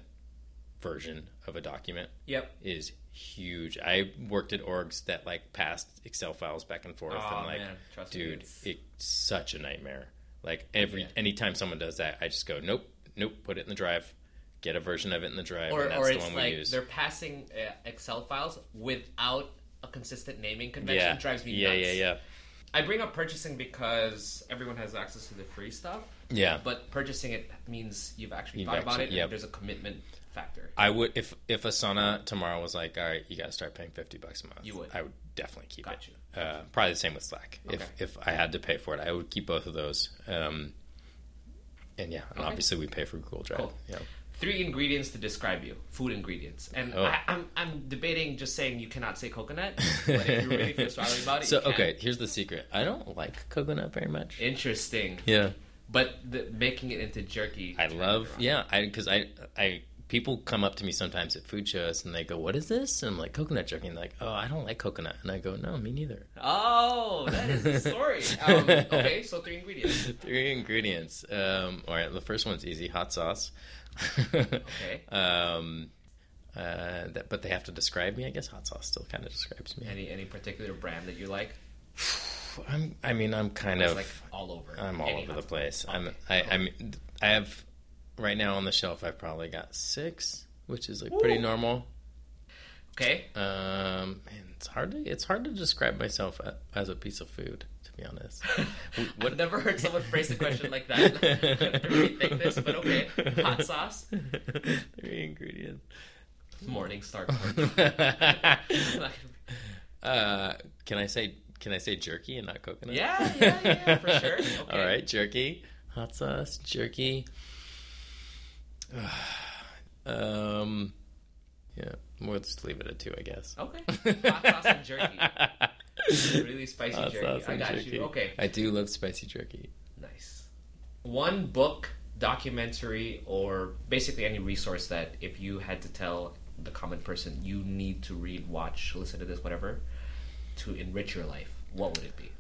version of a document Yep. is huge. I worked at orgs that like passed Excel files back and forth, Oh, and like, man, trust me, dude, it's- it's such a nightmare. Like every Yeah. anytime someone does that, I just go, nope, nope, put it in the drive, get a version of it in the drive, Or, and that's or the one like we use. they're passing uh, Excel files without a consistent naming convention. Yeah, Drives me yeah, nuts. yeah, yeah, I bring up purchasing because everyone has access to the free stuff, yeah. but purchasing it means you've actually You've thought about it. yep. and There's a commitment factor. I would if if Asana tomorrow was like, all right, you got to start paying fifty bucks a month. You would. I would definitely keep Got it. you. Uh, probably the same with Slack. Okay. If if I had to pay for it, I would keep both of those. Um, and yeah, and Okay. obviously we pay for Google Drive. Cool. Yeah. Three ingredients to describe you. Food ingredients. And Oh. I, I'm, I'm debating just saying you cannot say coconut, but if you really feel strongly about it, So okay, here's the secret. I don't like coconut very much. Interesting. Yeah, But the, making it into jerky. I love. Yeah, I because I I people come up to me sometimes at food shows and they go, "What is this?" And I'm like, "Coconut jerky." And they're like, "Oh, I don't like coconut." And I go, "No, me neither." Oh, that is the story. Um, okay, so three ingredients. Three ingredients. Um, all right, the first one's easy: hot sauce. Okay. Um, uh, that, but they have to describe me. I guess hot sauce still kind of describes me. Any any particular brand that you like? I'm. I mean, I'm kind of. like all over. I'm all over the place. I'm. I. I mean, I have right now on the shelf. I've probably got six, which is like pretty normal. Okay. Um, man, it's hard to it's hard to describe myself as a piece of food. To be honest, I've never heard someone phrase the question like that. to rethink this, but okay. Hot sauce, Three ingredients. morning star. uh, can I say can I say jerky and not coconut? yeah, yeah, yeah, for sure. Okay. All right, jerky, hot sauce, jerky. um, yeah, we'll just leave it at two, I guess. Okay. Hot sauce and jerky. Really spicy Hot jerky. I got jerky. you. Okay. I do love spicy jerky. Nice. One book, documentary, or basically any resource that if you had to tell the common person you need to read, watch, listen to this, whatever, to enrich your life, what would it be?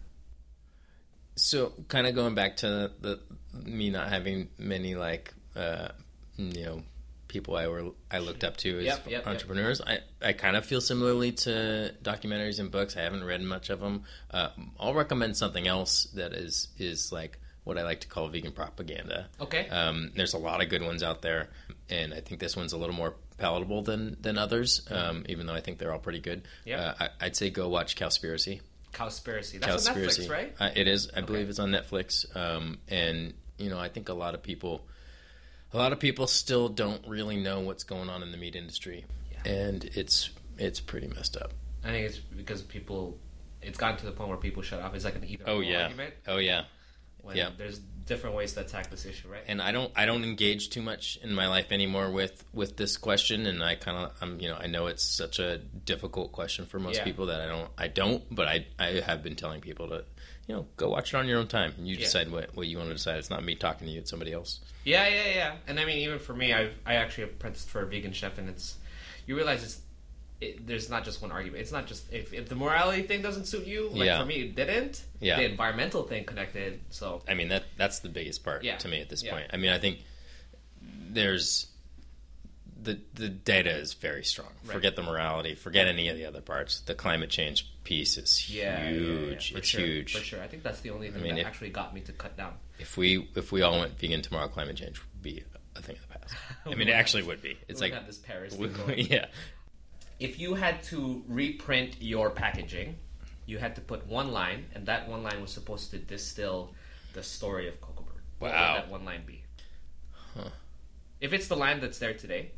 So, kind of going back to the me not having many like uh, you know people I were I looked up to as Yep, yep, yep. entrepreneurs. I I kind of feel similarly to documentaries and books. I haven't read much of them. Uh, I'll recommend something else that is is like what I like to call vegan propaganda. Okay. Um, there's a lot of good ones out there, and I think this one's a little more palatable than than others. Um, even though I think they're all pretty good. Yep. Uh, I, I'd say go watch Cowspiracy. Cowspiracy. That's on Cowspiracy. Netflix, right? Uh, it is. I believe it's on Netflix. Um, and you know, I think a lot of people, a lot of people still don't really know what's going on in the meat industry, Yeah. and it's it's pretty messed up. I think it's because people, it's gotten to the point where people shut off. It's like an either Oh yeah. argument. Oh yeah. When Yeah. There's different ways to attack this issue, right? And I don't I don't engage too much in my life anymore with with this question, and I kind of I'm you know I know it's such a difficult question for most Yeah. people that I don't I don't, but I I have been telling people to. You know, go watch it on your own time, and you Yeah. decide what, what you want to decide. It's not me talking to you; it's somebody else. Yeah, yeah, yeah. And I mean, even for me, I've I actually apprenticed for a vegan chef, and it's you realize it's it, there's not just one argument. It's not just if, if the morality thing doesn't suit you. Like Yeah. for me, it didn't. Yeah. The environmental thing connected. So I mean that that's the biggest part Yeah. to me at this Yeah. point. I mean, I think there's the the data is very strong. Right. Forget the morality. Forget any of the other parts. The climate change piece is huge. it's sure, huge. for sure. I think that's the only thing mean, that if- actually got me to cut down. If we if we all went vegan tomorrow, climate change would be a thing of the past. I mean, it actually would be. It's We like this Paris thing going. yeah. If you had to reprint your packaging, you had to put one line, and that one line was supposed to distill the story of Cocoburg. What would that one line be? Huh. If it's the line that's there today,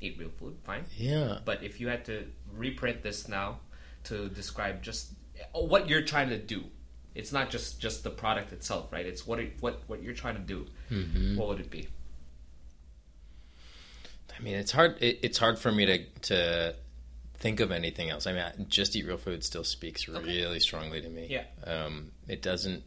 eat real food, fine. Yeah. But if you had to reprint this now to describe just what you're trying to do, it's not just just the product itself, right? It's what it, what what you're trying to do. Mm-hmm. What would it be? I mean, it's hard. It, it's hard for me to to think of anything else. I mean, I- just eat real food still speaks really strongly to me. Yeah. Um, it doesn't.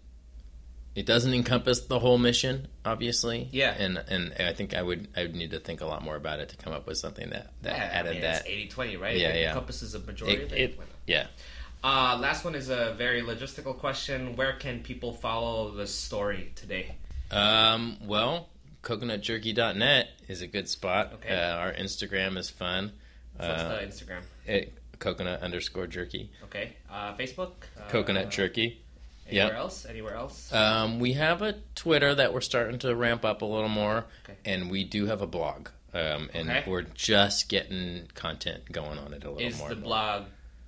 It doesn't encompass the whole mission, obviously. Yeah. And and I think I would I would need to think a lot more about it to come up with something that that Yeah, I added mean, that. It's 80-20, right? Yeah, it yeah. encompasses a majority It, of it. it, yeah. Uh, last one is a very logistical question. Where can people follow the story today? Um, well, coconutjerky.net is a good spot. Okay. Uh, our Instagram is fun. So what's Uh, the Instagram? it, coconut underscore jerky. Okay. Uh, Facebook? Uh, Coconut jerky. Anywhere Yep. else? Anywhere else? Um, we have a Twitter that we're starting to ramp up a little more, Okay. and we do have a blog. Um, and Okay. we're just getting content going on it a little is more. Is the blog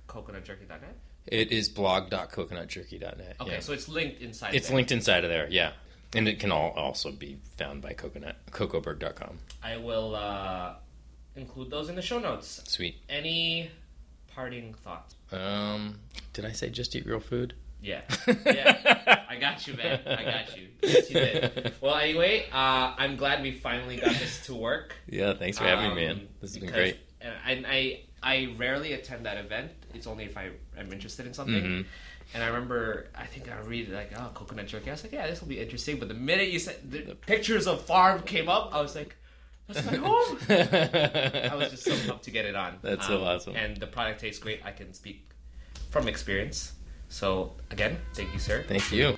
coconutjerky.net? It is blog.coconutjerky.net. Okay, yeah. so it's linked inside. it's there. linked inside of there, yeah. And it can all also be found by coconut cocoburg.com. I will uh, include those in the show notes. Sweet. Any parting thoughts? Um, did I say just eat real food? Yeah, yeah. I got you, man. I got you. Yes, you did. Well, anyway, uh, I'm glad we finally got this to work. Yeah, thanks for having me, Um, man. This has been great. And I, I rarely attend that event. It's only if I am interested in something. Mhm. And I remember, I think I read like, oh, coconut jerky. I was like, yeah, this will be interesting. But the minute you said the pictures of farm came up, I was like, that's my home. I was just so pumped to get it on. Um, That's so awesome. And the product tastes great. I can speak from experience. So again, thank you, sir. Thank you.